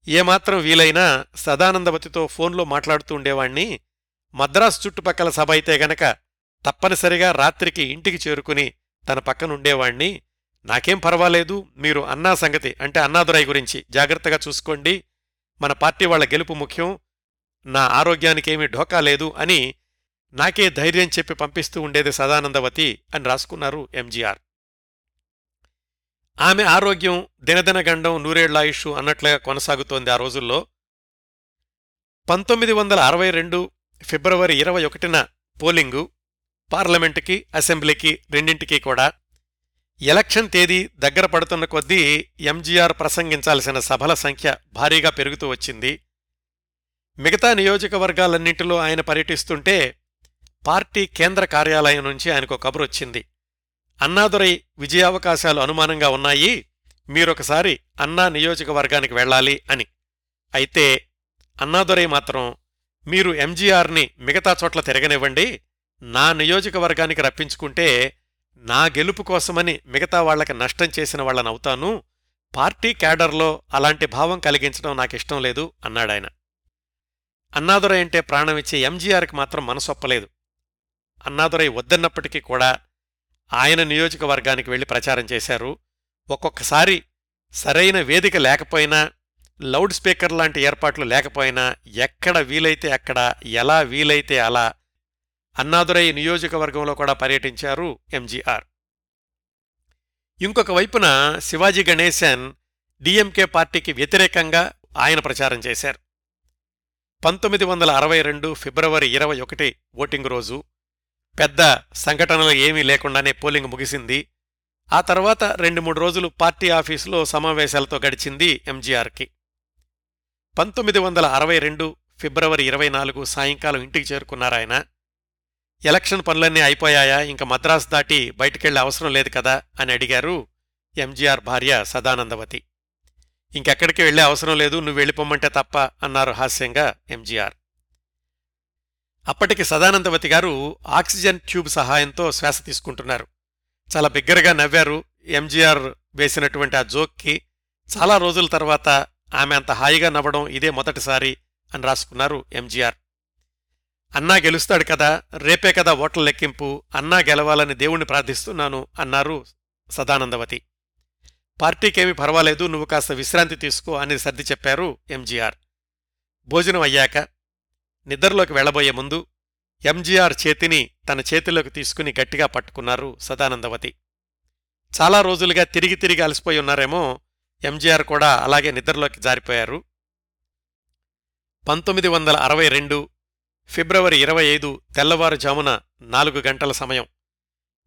ఏమాత్రం వీలైనా సదానందవతితో ఫోన్లో మాట్లాడుతూ ఉండేవాణ్ణి. మద్రాసు చుట్టుపక్కల సభ అయితే గనక తప్పనిసరిగా రాత్రికి ఇంటికి చేరుకుని తన పక్కనుండేవాణ్ణి. నాకేం పర్వాలేదు మీరు అన్నా సంగతి అంటే అన్నాదురై గురించి జాగ్రత్తగా చూసుకోండి. మన పార్టీ వాళ్ళ గెలుపు ముఖ్యం. నా ఆరోగ్యానికేమీ ఢోకా లేదు అని నాకే ధైర్యం చెప్పి పంపిస్తూ ఉండేది సదానందవతి అని రాసుకున్నారు ఎంజీఆర్. ఆమె ఆరోగ్యం దినదినగండం నూరేళ్ళాయుషు అన్నట్లుగా కొనసాగుతోంది ఆ రోజుల్లో. పంతొమ్మిది వందల అరవై రెండు ఫిబ్రవరి ఇరవై ఒకటిన పోలింగు పార్లమెంటుకి అసెంబ్లీకి రెండింటికి కూడా ఎలక్షన్ తేదీ దగ్గర పడుతున్న కొద్దీ ఎంజీఆర్ ప్రసంగించాల్సిన సభల సంఖ్య భారీగా పెరుగుతూ వచ్చింది. మిగతా నియోజకవర్గాలన్నింటిలో ఆయన పర్యటిస్తుంటే పార్టీ కేంద్ర కార్యాలయం నుంచి ఆయనకు కబురొచ్చింది అన్నాదురై విజయావకాశాలు అనుమానంగా ఉన్నాయి మీరొకసారి అన్నా నియోజకవర్గానికి వెళ్ళాలి అని. అయితే అన్నాదురై మాత్రం మీరు ఎంజీఆర్ని మిగతా చోట్ల తిరగనివ్వండి నా నియోజకవర్గానికి రప్పించుకుంటే నా గెలుపు కోసమని మిగతా వాళ్ళకి నష్టం చేసిన వాళ్ళనవుతాను పార్టీ క్యాడర్లో అలాంటి భావం కలిగించడం నాకిష్టం లేదు అన్నాడాయన. అన్నాదురై అంటే ప్రాణమిచ్చే ఎంజీఆర్కి మాత్రం మనసొప్పలేదు. అన్నాదురై వద్దన్నప్పటికీ కూడా ఆయన నియోజకవర్గానికి వెళ్ళి ప్రచారం చేశారు. ఒక్కొక్కసారి సరైన వేదిక లేకపోయినా లౌడ్ స్పీకర్ లాంటి ఏర్పాట్లు లేకపోయినా ఎక్కడ వీలైతే అక్కడ ఎలా వీలైతే అలా అన్నాదురై నియోజకవర్గంలో కూడా పర్యటించారు ఎంజీఆర్. ఇంకొక వైపున శివాజీ గణేశన్ డిఎంకే పార్టీకి వ్యతిరేకంగా ఆయన ప్రచారం చేశారు. పంతొమ్మిది వందల అరవై రెండు ఫిబ్రవరి ఇరవై ఒకటి ఓటింగ్ రోజు పెద్ద సంఘటనలు ఏమీ లేకుండానే పోలింగ్ ముగిసింది. ఆ తర్వాత రెండు మూడు రోజులు పార్టీ ఆఫీసులో సమావేశాలతో గడిచింది ఎంజీఆర్కి. పంతొమ్మిది వందల అరవై రెండు ఫిబ్రవరి ఇరవై నాలుగు సాయంకాలం ఇంటికి చేరుకున్నారాయన. ఎలక్షన్ పనులన్నీ అయిపోయాయా? ఇంక మద్రాసు దాటి బయటికెళ్ళే అవసరం లేదు కదా? అని అడిగారు ఎంజీఆర్ భార్య సదానందవతి. ఇంకెక్కడికి వెళ్ళే అవసరం లేదు నువ్వు వెళ్ళిపోమ్మంటే తప్ప అన్నారు హాస్యంగా ఎంజీఆర్. అప్పటికి సదానందవతి గారు ఆక్సిజన్ ట్యూబ్ సహాయంతో శ్వాస తీసుకుంటున్నారు. చాలా బిగ్గరగా నవ్వారు ఎంజీఆర్ వేసినటువంటి ఆ జోక్కి. చాలా రోజుల తర్వాత ఆమె అంత హాయిగా నవ్వడం ఇదే మొదటిసారి అని రాసుకున్నారు ఎంజీఆర్. అన్నా గెలుస్తాడు కదా రేపే కదా ఓట్ల లెక్కింపు అన్నా గెలవాలని దేవుణ్ణి ప్రార్థిస్తున్నాను అన్నారు సదానందవతి. పార్టీకేమీ పర్వాలేదు నువ్వు కాస్త విశ్రాంతి తీసుకో అని సర్ది చెప్పారు ఎంజీఆర్. భోజనం అయ్యాక నిద్రలోకి వెళ్ళబోయే ముందు ఎంజీఆర్ చేతిని తన చేతిలోకి తీసుకుని గట్టిగా పట్టుకున్నారు సదానందవతి. చాలా రోజులుగా తిరిగి తిరిగి అలసిపోయి ఉన్నారేమో ఎంజీఆర్ కూడా అలాగే నిద్రలోకి జారిపోయారు. పంతొమ్మిది వందల అరవై రెండు ఫిబ్రవరి ఇరవై ఐదు తెల్లవారుజామున నాలుగు గంటల సమయం.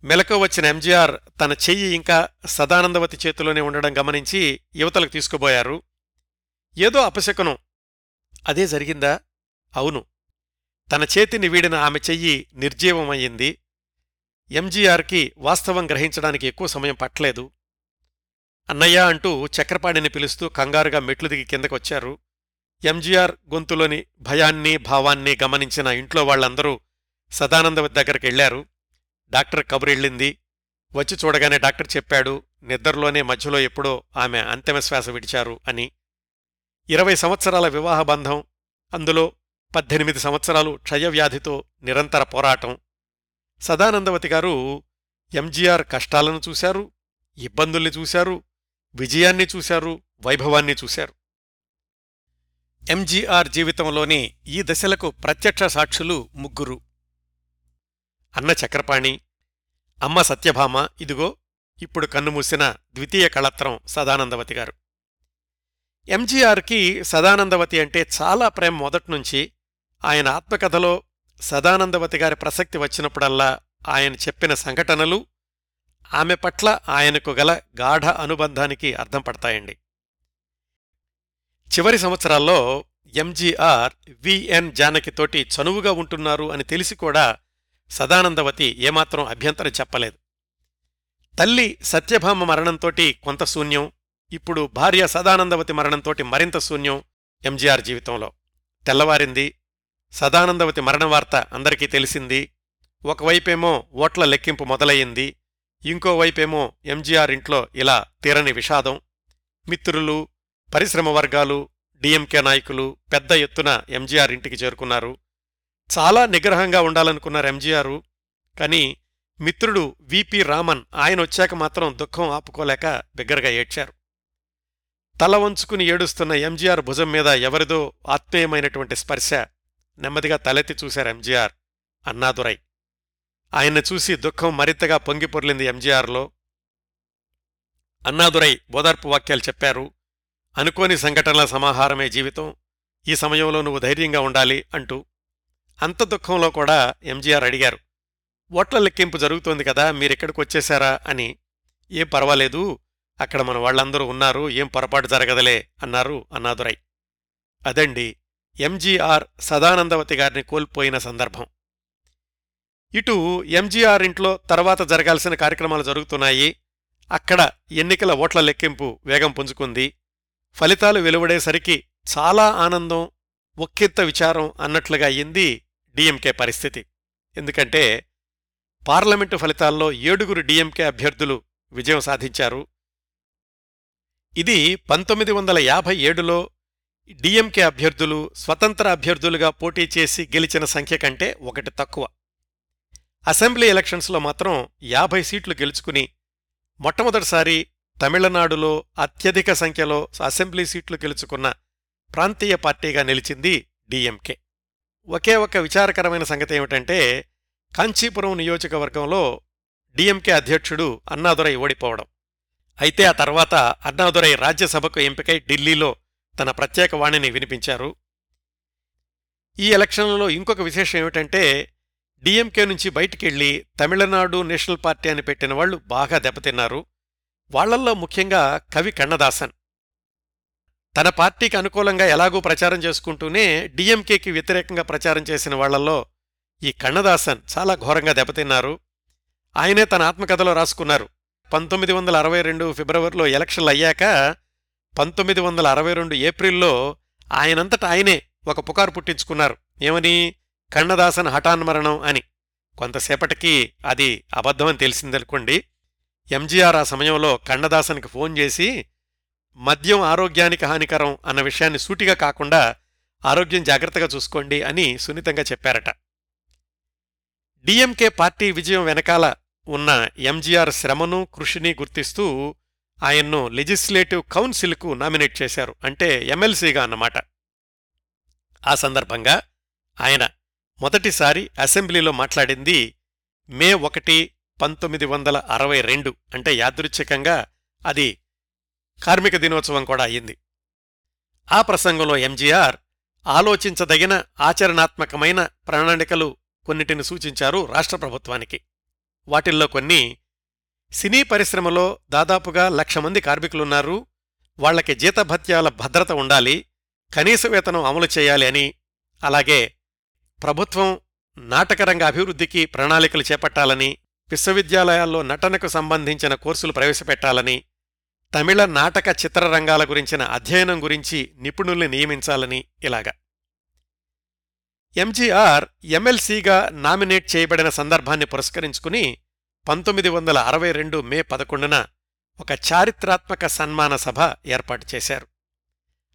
మెలకు వచ్చిన ఎంజీఆర్ తన చెయ్యి ఇంకా సదానందవతి చేతిలోనే ఉండడం గమనించి యువతలకు తీసుకుపోయారు. ఏదో అపశకునం. అదే జరిగిందా? అవును. తన చేతిని వీడిన ఆమె చెయ్యి నిర్జీవమయ్యింది. ఎంజీఆర్కి వాస్తవం గ్రహించడానికి ఎక్కువ సమయం పట్టలేదు. అన్నయ్య అంటూ చక్రపాణిని పిలుస్తూ కంగారుగా మెట్లు దిగి కిందకొచ్చారు. ఎంజీఆర్ గొంతులోని భయాన్ని భావాన్ని గమనించిన ఇంట్లో వాళ్ళందరూ సదానందవతి దగ్గరికి వెళ్ళారు డాక్టర్ కబురెళ్ళింది వచ్చి చూడగానే డాక్టర్ చెప్పాడు నిద్రలోనే మధ్యలో ఎప్పుడో ఆమె అంతిమశ్వాస విడిచారు అని. ఇరవై సంవత్సరాల వివాహ బంధం అందులో పద్దెనిమిది సంవత్సరాలు క్షయవ్యాధితో నిరంతర పోరాటం. సదానందవతి గారు ఎంజీఆర్ కష్టాలను చూశారు ఇబ్బందుల్ని చూశారు విజయాన్ని చూశారు వైభవాన్ని చూశారు. ఎంజీఆర్ జీవితంలోని ఈ దశలకు ప్రత్యక్ష సాక్షులు ముగ్గురు. అన్న చక్రపాణి అమ్మ సత్యభామ ఇదిగో ఇప్పుడు కన్నుమూసిన ద్వితీయ కళత్రం సదానందవతి గారు. ఎంజీఆర్కి సదానందవతి అంటే చాలా ప్రేమ మొదట్నుంచి ఆయన ఆత్మకథలో సదానందవతి గారి ప్రసక్తి వచ్చినప్పుడల్లా ఆయన చెప్పిన సంఘటనలు ఆమె పట్ల ఆయనకు గల గాఢ అనుబంధానికి అర్థం పడతాయండి. చివరి సంవత్సరాల్లో ఎంజీఆర్ విఎన్ జానకితోటి చనువుగా ఉంటున్నారు అని తెలిసి కూడా సదానందవతి ఏమాత్రం అభ్యంతరం చెప్పలేదు. తల్లి సత్యభామ మరణంతోటి కొంత శూన్యం ఇప్పుడు భార్య సదానందవతి మరణంతోటి మరింత శూన్యం ఎంజీఆర్ జీవితంలో. తెల్లవారింది సదానందవతి మరణ వార్త అందరికీ తెలిసింది ఒకవైపేమో ఓట్ల లెక్కింపు మొదలయ్యింది ఇంకోవైపేమో ఎంజీఆర్ ఇంట్లో ఇలా తీరని విషాదం మిత్రులు పరిశ్రమ వర్గాలు డిఎంకే నాయకులు పెద్ద ఎత్తున ఎంజీఆర్ ఇంటికి చేరుకున్నారు. చాలా నిగ్రహంగా ఉండాలనుకున్నారు ఎంజీఆర్. కానీ మిత్రుడు విపి రామన్ ఆయన వచ్చాక మాత్రం దుఃఖం ఆపుకోలేక బిగ్గరగా ఏడ్చారు. తల వంచుకుని ఏడుస్తున్న ఎంజీఆర్ భుజం మీద ఎవరిదో ఆత్మీయమైనటువంటి స్పర్శ నెమ్మదిగా తలెత్తి చూశారు ఎంజీఆర్ అన్నాదురై. ఆయన్ని చూసి దుఃఖం మరింతగా పొంగిపొర్లింది ఎంజీఆర్లో. అన్నాదురై ఓదార్పు వాక్యాలు చెప్పారు. అనుకోని సంఘటనల సమాహారమే జీవితం. ఈ సమయంలో నువ్వు ధైర్యంగా ఉండాలి అంటూ అంత దుఃఖంలో కూడా ఎంజీఆర్ అడిగారు. ఓట్ల లెక్కింపు జరుగుతోంది కదా మీరిక్కడికి వచ్చేశారా అని. ఏం పర్వాలేదు అక్కడ మన వాళ్ళందరూ ఉన్నారు ఏం పొరపాటు జరగదలే అన్నారు అన్నాదురై. అదండి ఎంజీఆర్ సదానందవతి గారిని కోల్పోయిన సందర్భం. ఇటు ఎంజీఆర్ ఇంట్లో తర్వాత జరగాల్సిన కార్యక్రమాలు జరుగుతున్నాయి. అక్కడ ఎన్నికల ఓట్ల లెక్కింపు వేగం పుంజుకుంది. ఫలితాలు వెలువడేసరికి చాలా ఆనందం ఒక్కెత్త విచారం అన్నట్లుగా అయ్యింది డిఎంకే పరిస్థితి. ఎందుకంటే పార్లమెంటు ఫలితాల్లో ఏడుగురు డిఎంకే అభ్యర్థులు విజయం సాధించారు. ఇది పంతొమ్మిది వందల యాభై ఏడులో డిఎంకే అభ్యర్థులు స్వతంత్ర అభ్యర్థులుగా పోటీ చేసి గెలిచిన సంఖ్య కంటే ఒకటి తక్కువ. అసెంబ్లీ ఎలక్షన్స్లో మాత్రం యాభై సీట్లు గెలుచుకుని మొట్టమొదటిసారి తమిళనాడులో అత్యధిక సంఖ్యలో అసెంబ్లీ సీట్లు గెలుచుకున్న ప్రాంతీయ పార్టీగా నిలిచింది డిఎంకే. ఒకే ఒక విచారకరమైన సంగతి ఏమిటంటే కాంచీపురం నియోజకవర్గంలో డిఎంకే అధ్యక్షుడు అన్నాదురై ఓడిపోవడం. అయితే ఆ తర్వాత అన్నాదురై రాజ్యసభకు ఎంపికై ఢిల్లీలో తన ప్రత్యేక వాణిని వినిపించారు. ఈ ఎలక్షన్లలో ఇంకొక విశేషం ఏమిటంటే డిఎంకే నుంచి బయటికెళ్ళి తమిళనాడు నేషనల్ పార్టీ అని పెట్టిన వాళ్ళు బాగా దెబ్బతిన్నారు. వాళ్ళల్లో ముఖ్యంగా కవి కన్నదాసన్. తన పార్టీకి అనుకూలంగా ఎలాగూ ప్రచారం చేసుకుంటూనే డిఎంకేకి వ్యతిరేకంగా ప్రచారం చేసిన వాళ్ళల్లో ఈ కన్నదాసన్ చాలా ఘోరంగా దెబ్బతిన్నారు. ఆయనే తన ఆత్మకథలో రాసుకున్నారు. పంతొమ్మిది వందల అరవై రెండు ఫిబ్రవరిలో ఎలక్షన్లు అయ్యాక పంతొమ్మిది వందల అరవై రెండు ఏప్రిల్లో ఆయనంతట ఆయనే ఒక పుకారు పుట్టించుకున్నారు. ఏమని? కన్నదాసన్ హఠాన్మరణం అని. కొంతసేపటికి అది అబద్ధమని తెలిసిందనుకోండి. ఎంజీఆర్ ఆ సమయంలో కన్నదాసన్కి ఫోన్ చేసి మద్యం ఆరోగ్యానికి హానికరం అన్న విషయాన్ని సూటిగా కాకుండా ఆరోగ్యం జాగ్రత్తగా చూసుకోండి అని సున్నితంగా చెప్పారట. డిఎంకే పార్టీ విజయం వెనకాల ఉన్న ఎంజీఆర్ శ్రమను కృషిని గుర్తిస్తూ ఆయన్ను లెజిస్లేటివ్ కౌన్సిల్కు నామినేట్ చేశారు. అంటే ఎమ్మెల్సీగా అన్నమాట. ఆ సందర్భంగా ఆయన మొదటిసారి అసెంబ్లీలో మాట్లాడింది మే ఒకటి పంతొమ్మిది వందల అరవై రెండు అంటే యాదృచ్ఛికంగా అది కార్మిక దినోత్సవం కూడా అయ్యింది. ఆ ప్రసంగంలో ఎంజీఆర్ ఆలోచించదగిన ఆచరణాత్మకమైన ప్రణాళికలు కొన్నిటిని సూచించారు రాష్ట్ర ప్రభుత్వానికి. వాటిల్లో కొన్ని సినీ పరిశ్రమలో దాదాపుగా లక్ష మంది కార్మికులున్నారు వాళ్ళకి జీతభత్యాల భద్రత ఉండాలి కనీస వేతనం అమలు చేయాలి అని అలాగే ప్రభుత్వం నాటకరంగ అభివృద్ధికి ప్రణాళికలు చేపట్టాలని విశ్వవిద్యాలయాల్లో నటనకు సంబంధించిన కోర్సులు ప్రవేశపెట్టాలని తమిళ నాటక చిత్రరంగాల గురించిన అధ్యయనం గురించి నిపుణుల్ని నియమించాలని ఇలాగా. ఎంజీఆర్ ఎమ్మెల్సీగా నామినేట్ చేయబడిన సందర్భాన్ని పురస్కరించుకుని పంతొమ్మిది వందల అరవై రెండు మే పదకొండున ఒక చారిత్రాత్మక సన్మాన సభ ఏర్పాటు చేశారు.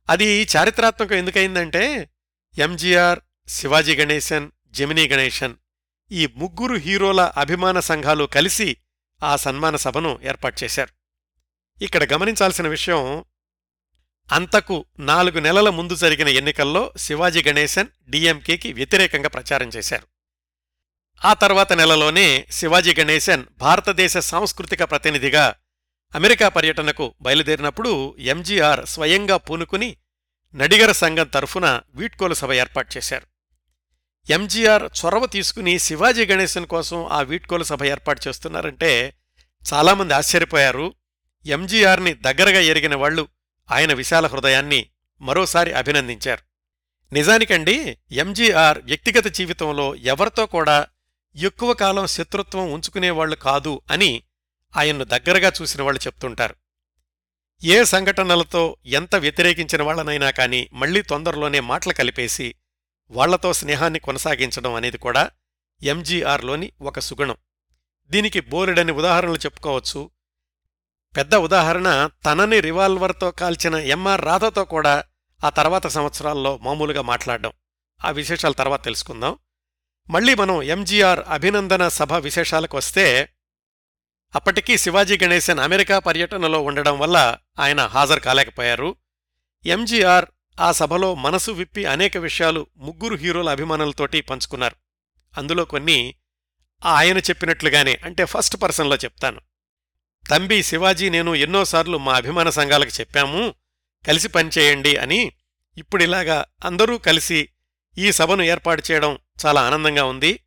అది చారిత్రాత్మకం ఎందుకయిందంటే ఎంజీఆర్ శివాజీ గణేశన్ జమినీ గణేశన్ ఈ ముగ్గురు హీరోల అభిమాన సంఘాలు కలిసి ఆ సన్మాన సభను ఏర్పాటు చేశారు. ఇక్కడ గమనించాల్సిన విషయం అంతకు నాలుగు నెలల ముందు జరిగిన ఎన్నికల్లో శివాజీ గణేశన్ డిఎంకేకి వ్యతిరేకంగా ప్రచారం చేశారు. ఆ తర్వాత నెలలోనే శివాజీ గణేశన్ భారతదేశ సాంస్కృతిక ప్రతినిధిగా అమెరికా పర్యటనకు బయలుదేరినప్పుడు ఎంజీఆర్ స్వయంగా పూనుకుని నడిగర సంఘం తరఫున వీడ్కోలు సభ ఏర్పాటు చేశారు. ఎంజీఆర్ చొరవ తీసుకుని శివాజీ గణేశన్ కోసం ఆ వీడ్కోలు సభ ఏర్పాటు చేస్తున్నారంటే చాలామంది ఆశ్చర్యపోయారు. ఎంజీఆర్ని దగ్గరగా ఎరిగిన వాళ్ళు ఆయన విశాల హృదయాన్ని మరోసారి అభినందించారు. నిజానికండి ఎంజీఆర్ వ్యక్తిగత జీవితంలో ఎవరితో కూడా ఎక్కువ కాలం శత్రుత్వం ఉంచుకునేవాళ్ళు కాదు అని ఆయన్ను దగ్గరగా చూసిన వాళ్ళు చెప్తుంటారు. ఏ సంఘటనలతో ఎంత వ్యతిరేకించిన వాళ్ళనైనా కాని మళ్ళీ తొందరలోనే మాటలు కలిపేసి వాళ్ళతో స్నేహాన్ని కొనసాగించడం అనేది కూడా ఎంజీఆర్లోని ఒక సుగుణం. దీనికి బోలెడని ఉదాహరణలు చెప్పుకోవచ్చు. పెద్ద ఉదాహరణ తనని రివాల్వర్తో కాల్చిన ఎంఆర్ రాధతో కూడా ఆ తర్వాత సంవత్సరాల్లో మామూలుగా మాట్లాడడం. ఆ విశేషాల తర్వాత తెలుసుకుందాం. మళ్ళీ మనం ఎంజీఆర్ అభినందన సభ విశేషాలకు వస్తే అప్పటికీ శివాజీ గణేశన్ అమెరికా పర్యటనలో ఉండడం వల్ల ఆయన హాజరు కాలేకపోయారు. ఎంజీఆర్ ఆ సభలో మనసు విప్పి అనేక విషయాలు ముగ్గురు హీరోల అభిమానులతోటి పంచుకున్నారు. అందులో కొన్ని ఆయన చెప్పినట్లుగానే అంటే ఫస్ట్ పర్సన్లో చెప్తాను. తంబి శివాజీ నేను ఎన్నోసార్లు మా అభిమాన సంఘాలకు చెప్పాము కలిసి పనిచేయండి అని ఇప్పుడిలాగా అందరూ కలిసి ఈ సభను ఏర్పాటు చేయడం చాలా ఆనందంగా ఉంది.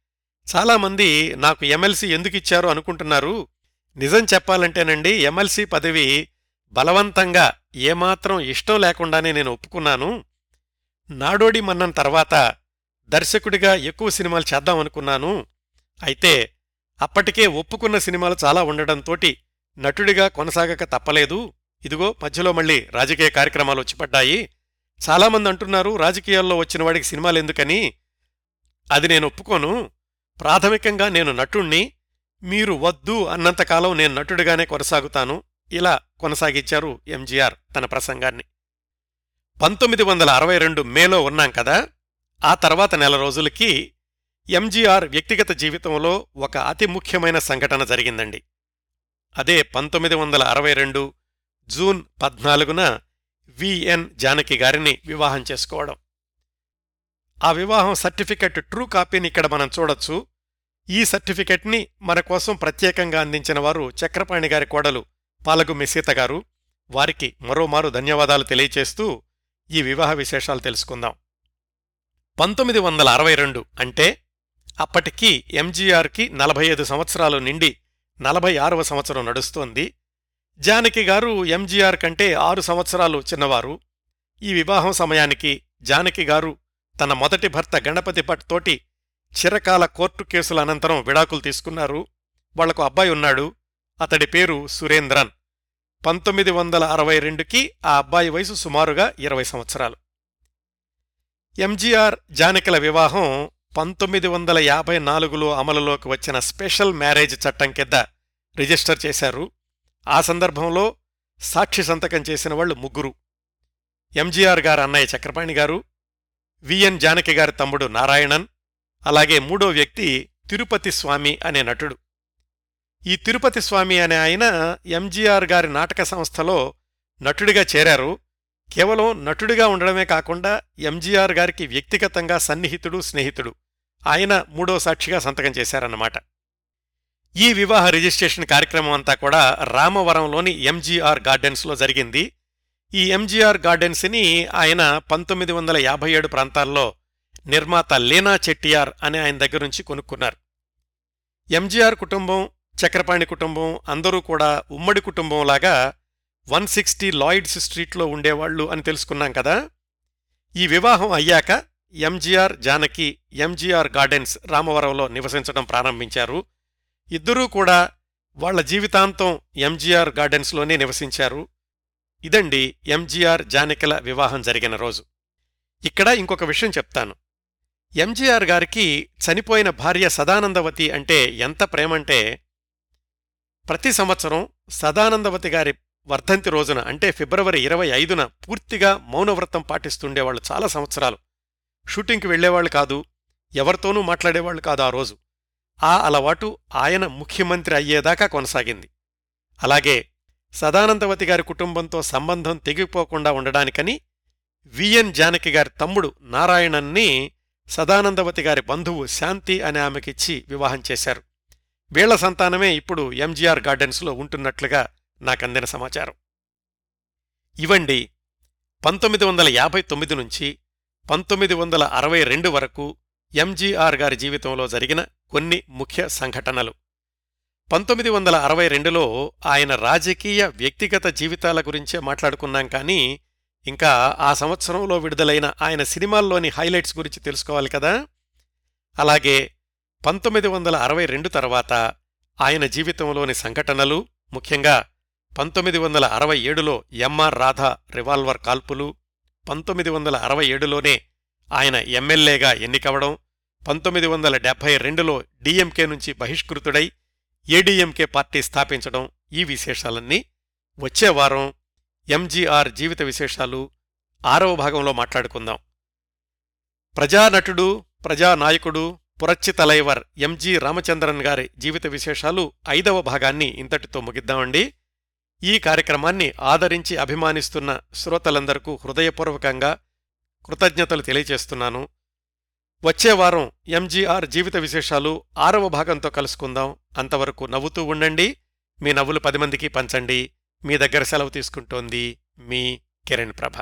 చాలామంది నాకు ఎమ్మెల్సీ ఎందుకిచ్చారు అనుకుంటున్నారు. నిజం చెప్పాలంటేనండి ఎమ్మెల్సీ పదవి బలవంతంగా ఏమాత్రం ఇష్టం లేకుండానే నేను ఒప్పుకున్నాను. నాడోడి మన్నన్ తర్వాత దర్శకుడిగా ఎక్కువ సినిమాలు చేద్దామనుకున్నాను అయితే అప్పటికే ఒప్పుకున్న సినిమాలు చాలా ఉండడంతోటి నటుడిగా కొనసాగక తప్పలేదు. ఇదిగో మధ్యలో మళ్ళీ రాజకీయ కార్యక్రమాలు వచ్చిపడ్డాయి చాలామంది అంటున్నారు రాజకీయాల్లో వచ్చిన వాడికి సినిమాలు ఎందుకని? అది నేను ఒప్పుకోను. ప్రాథమికంగా నేను నటుణ్ణి. మీరు వద్దు అన్నంతకాలం నేను నటుడిగానే కొనసాగుతాను. ఇలా కొనసాగించారు ఎంజీఆర్ తన ప్రసంగాన్ని. పంతొమ్మిది వందల అరవై రెండు మేలో ఉన్నాం కదా ఆ తర్వాత నెల రోజులకి ఎంజీఆర్ వ్యక్తిగత జీవితంలో ఒక అతి ముఖ్యమైన సంఘటన జరిగిందండి. అదే పంతొమ్మిది వందల అరవై రెండు జూన్ పద్నాలుగున విఎన్ జానకి గారిని వివాహం చేసుకోవడం. ఆ వివాహం సర్టిఫికెట్ ట్రూ కాపీని ఇక్కడ మనం చూడొచ్చు. ఈ సర్టిఫికెట్ని మన కోసం ప్రత్యేకంగా అందించిన వారు చక్రపాణి గారి కోడలు పాలగు మెసీత గారు వారికి మరోమారు ధన్యవాదాలు తెలియచేస్తూ ఈ వివాహ విశేషాలు తెలుసుకుందాం. పంతొమ్మిది వందల అరవై రెండు అంటే అప్పటికి ఎంజీఆర్కి నలభై ఐదు సంవత్సరాలు నిండి నలభై ఆరవ సంవత్సరం నడుస్తోంది. జానకి గారు ఎంజీఆర్ కంటే ఆరు సంవత్సరాలు చిన్నవారు. ఈ వివాహం సమయానికి జానకి గారు తన మొదటి భర్త గణపతి భట్ తోటి చిరకాల కోర్టు కేసుల అనంతరం విడాకులు తీసుకున్నారు. వాళ్ళకు అబ్బాయి ఉన్నాడు. అతడి పేరు సురేంద్రన్. పంతొమ్మిది వందల అరవై రెండుకి ఆ అబ్బాయి వయసు సుమారుగా ఇరవై సంవత్సరాలు. ఎంజీఆర్ జానకిల వివాహం పంతొమ్మిది వందల యాభై నాలుగులో అమలులోకి వచ్చిన స్పెషల్ మ్యారేజ్ చట్టం కింద రిజిస్టర్ చేశారు. ఆ సందర్భంలో సాక్షి సంతకం చేసిన వాళ్ళు ముగ్గురు. ఎంజీఆర్ గారు అన్నయ్య చక్రపాణి గారు విఎన్ జానకి గారి తమ్ముడు నారాయణన్ అలాగే మూడో వ్యక్తి తిరుపతి స్వామి అనే నటుడు. ఈ తిరుపతి స్వామి అనే ఆయన ఎంజీఆర్ గారి నాటక సంస్థలో నటుడిగా చేరారు. కేవలం నటుడిగా ఉండడమే కాకుండా ఎంజీఆర్ గారికి వ్యక్తిగతంగా సన్నిహితుడు స్నేహితుడు. ఆయన మూడో సాక్షిగా సంతకం చేశారన్నమాట. ఈ వివాహ రిజిస్ట్రేషన్ కార్యక్రమం అంతా కూడా రామవరంలోని ఎంజీఆర్ గార్డెన్స్లో జరిగింది. ఈ ఎంజీఆర్ గార్డెన్స్ని ఆయన పంతొమ్మిది వందల యాభై ఏడు ప్రాంతాల్లో నిర్మాత లేనా చెట్టియార్ అనే ఆయన దగ్గర నుంచి కొనుక్కున్నారు. ఎంజీఆర్ కుటుంబం చక్రపాణి కుటుంబం అందరూ కూడా ఉమ్మడి కుటుంబంలాగా వన్ సిక్స్టీ లాయిడ్స్ స్ట్రీట్లో ఉండేవాళ్ళు అని తెలుసుకున్నాం కదా. ఈ వివాహం అయ్యాక ఎంజీఆర్ జానకి ఎంజీఆర్ గార్డెన్స్ రామవరంలో నివసించడం ప్రారంభించారు. ఇద్దరూ కూడా వాళ్ళ జీవితాంతం ఎంజీఆర్ గార్డెన్స్లోనే నివసించారు. ఇదండి ఎంజీఆర్ జానకిల వివాహం జరిగిన రోజు. ఇక్కడ ఇంకొక విషయం చెప్తాను. ఎంజీఆర్ గారికి చనిపోయిన భార్య సదానందవతి అంటే ఎంత ప్రేమంటే ప్రతి సంవత్సరం సదానందవతి గారి వర్ధంతి రోజున అంటే ఫిబ్రవరి ఇరవై ఐదున పూర్తిగా మౌనవ్రతం పాటిస్తుండేవాళ్ళు చాలా సంవత్సరాలు. షూటింగ్కి వెళ్ళేవాళ్ళు కాదు ఎవరితోనూ మాట్లాడేవాళ్ళు కాదు ఆ రోజు. ఆ అలవాటు ఆయన ముఖ్యమంత్రి అయ్యేదాకా కొనసాగింది. అలాగే సదానందవతి గారి కుటుంబంతో సంబంధం తెగిపోకుండా ఉండడానికని విఎన్ జానకి గారి తమ్ముడు నారాయణన్ని సదానందవతి గారి బంధువు శాంతి అనే ఆమెకిచ్చి వివాహం చేశారు. వీళ్ళ సంతానమే ఇప్పుడు ఎంజీఆర్ గార్డెన్స్లో ఉంటున్నట్లుగా నాకందిన సమాచారం. ఇవండి పంతొమ్మిది వందల యాభై తొమ్మిది నుంచి పంతొమ్మిది వందల అరవై రెండు వరకు ఎంజీఆర్ గారి జీవితంలో జరిగిన కొన్ని ముఖ్య సంఘటనలు. పంతొమ్మిది వందల అరవై రెండులో ఆయన రాజకీయ వ్యక్తిగత జీవితాల గురించే మాట్లాడుకున్నాం కానీ ఇంకా ఆ సంవత్సరంలో విడుదలైన ఆయన సినిమాల్లోని హైలైట్స్ గురించి తెలుసుకోవాలి కదా? అలాగే పంతొమ్మిది వందల అరవై రెండు తర్వాత ఆయన జీవితంలోని సంఘటనలు ముఖ్యంగా పంతొమ్మిది వందల అరవై ఏడులో ఎంఆర్ రాధా రివాల్వర్ కాల్పులు పంతొమ్మిది వందల అరవై ఏడులోనే ఆయన ఎమ్మెల్యేగా ఎన్నికవడం పంతొమ్మిది వందల డెబ్బై రెండులో డిఎంకే నుంచి బహిష్కృతుడై ఏడీఎంకే పార్టీ స్థాపించడం ఈ విశేషాలన్నీ వచ్చే వారం ఎంజీఆర్ జీవిత విశేషాలు ఆరవ భాగంలో మాట్లాడుకుందాం. ప్రజానటుడు ప్రజానాయకుడు పురచ్చి తలైవర్ ఎంజి రామచంద్రన్ గారి జీవిత విశేషాలు ఐదవ భాగాన్ని ఇంతటితో ముగిద్దామండి. ఈ కార్యక్రమాన్ని ఆదరించి అభిమానిస్తున్న శ్రోతలందరకు హృదయపూర్వకంగా కృతజ్ఞతలు తెలియచేస్తున్నాను వచ్చేవారం ఎంజీఆర్ జీవిత విశేషాలు ఆరవ భాగంతో కలుసుకుందాం. అంతవరకు నవ్వుతూ ఉండండి. మీ నవ్వులు పది మందికి పంచండి. మీ దగ్గర సెలవు తీసుకుంటోంది మీ కిరణ్ ప్రభ.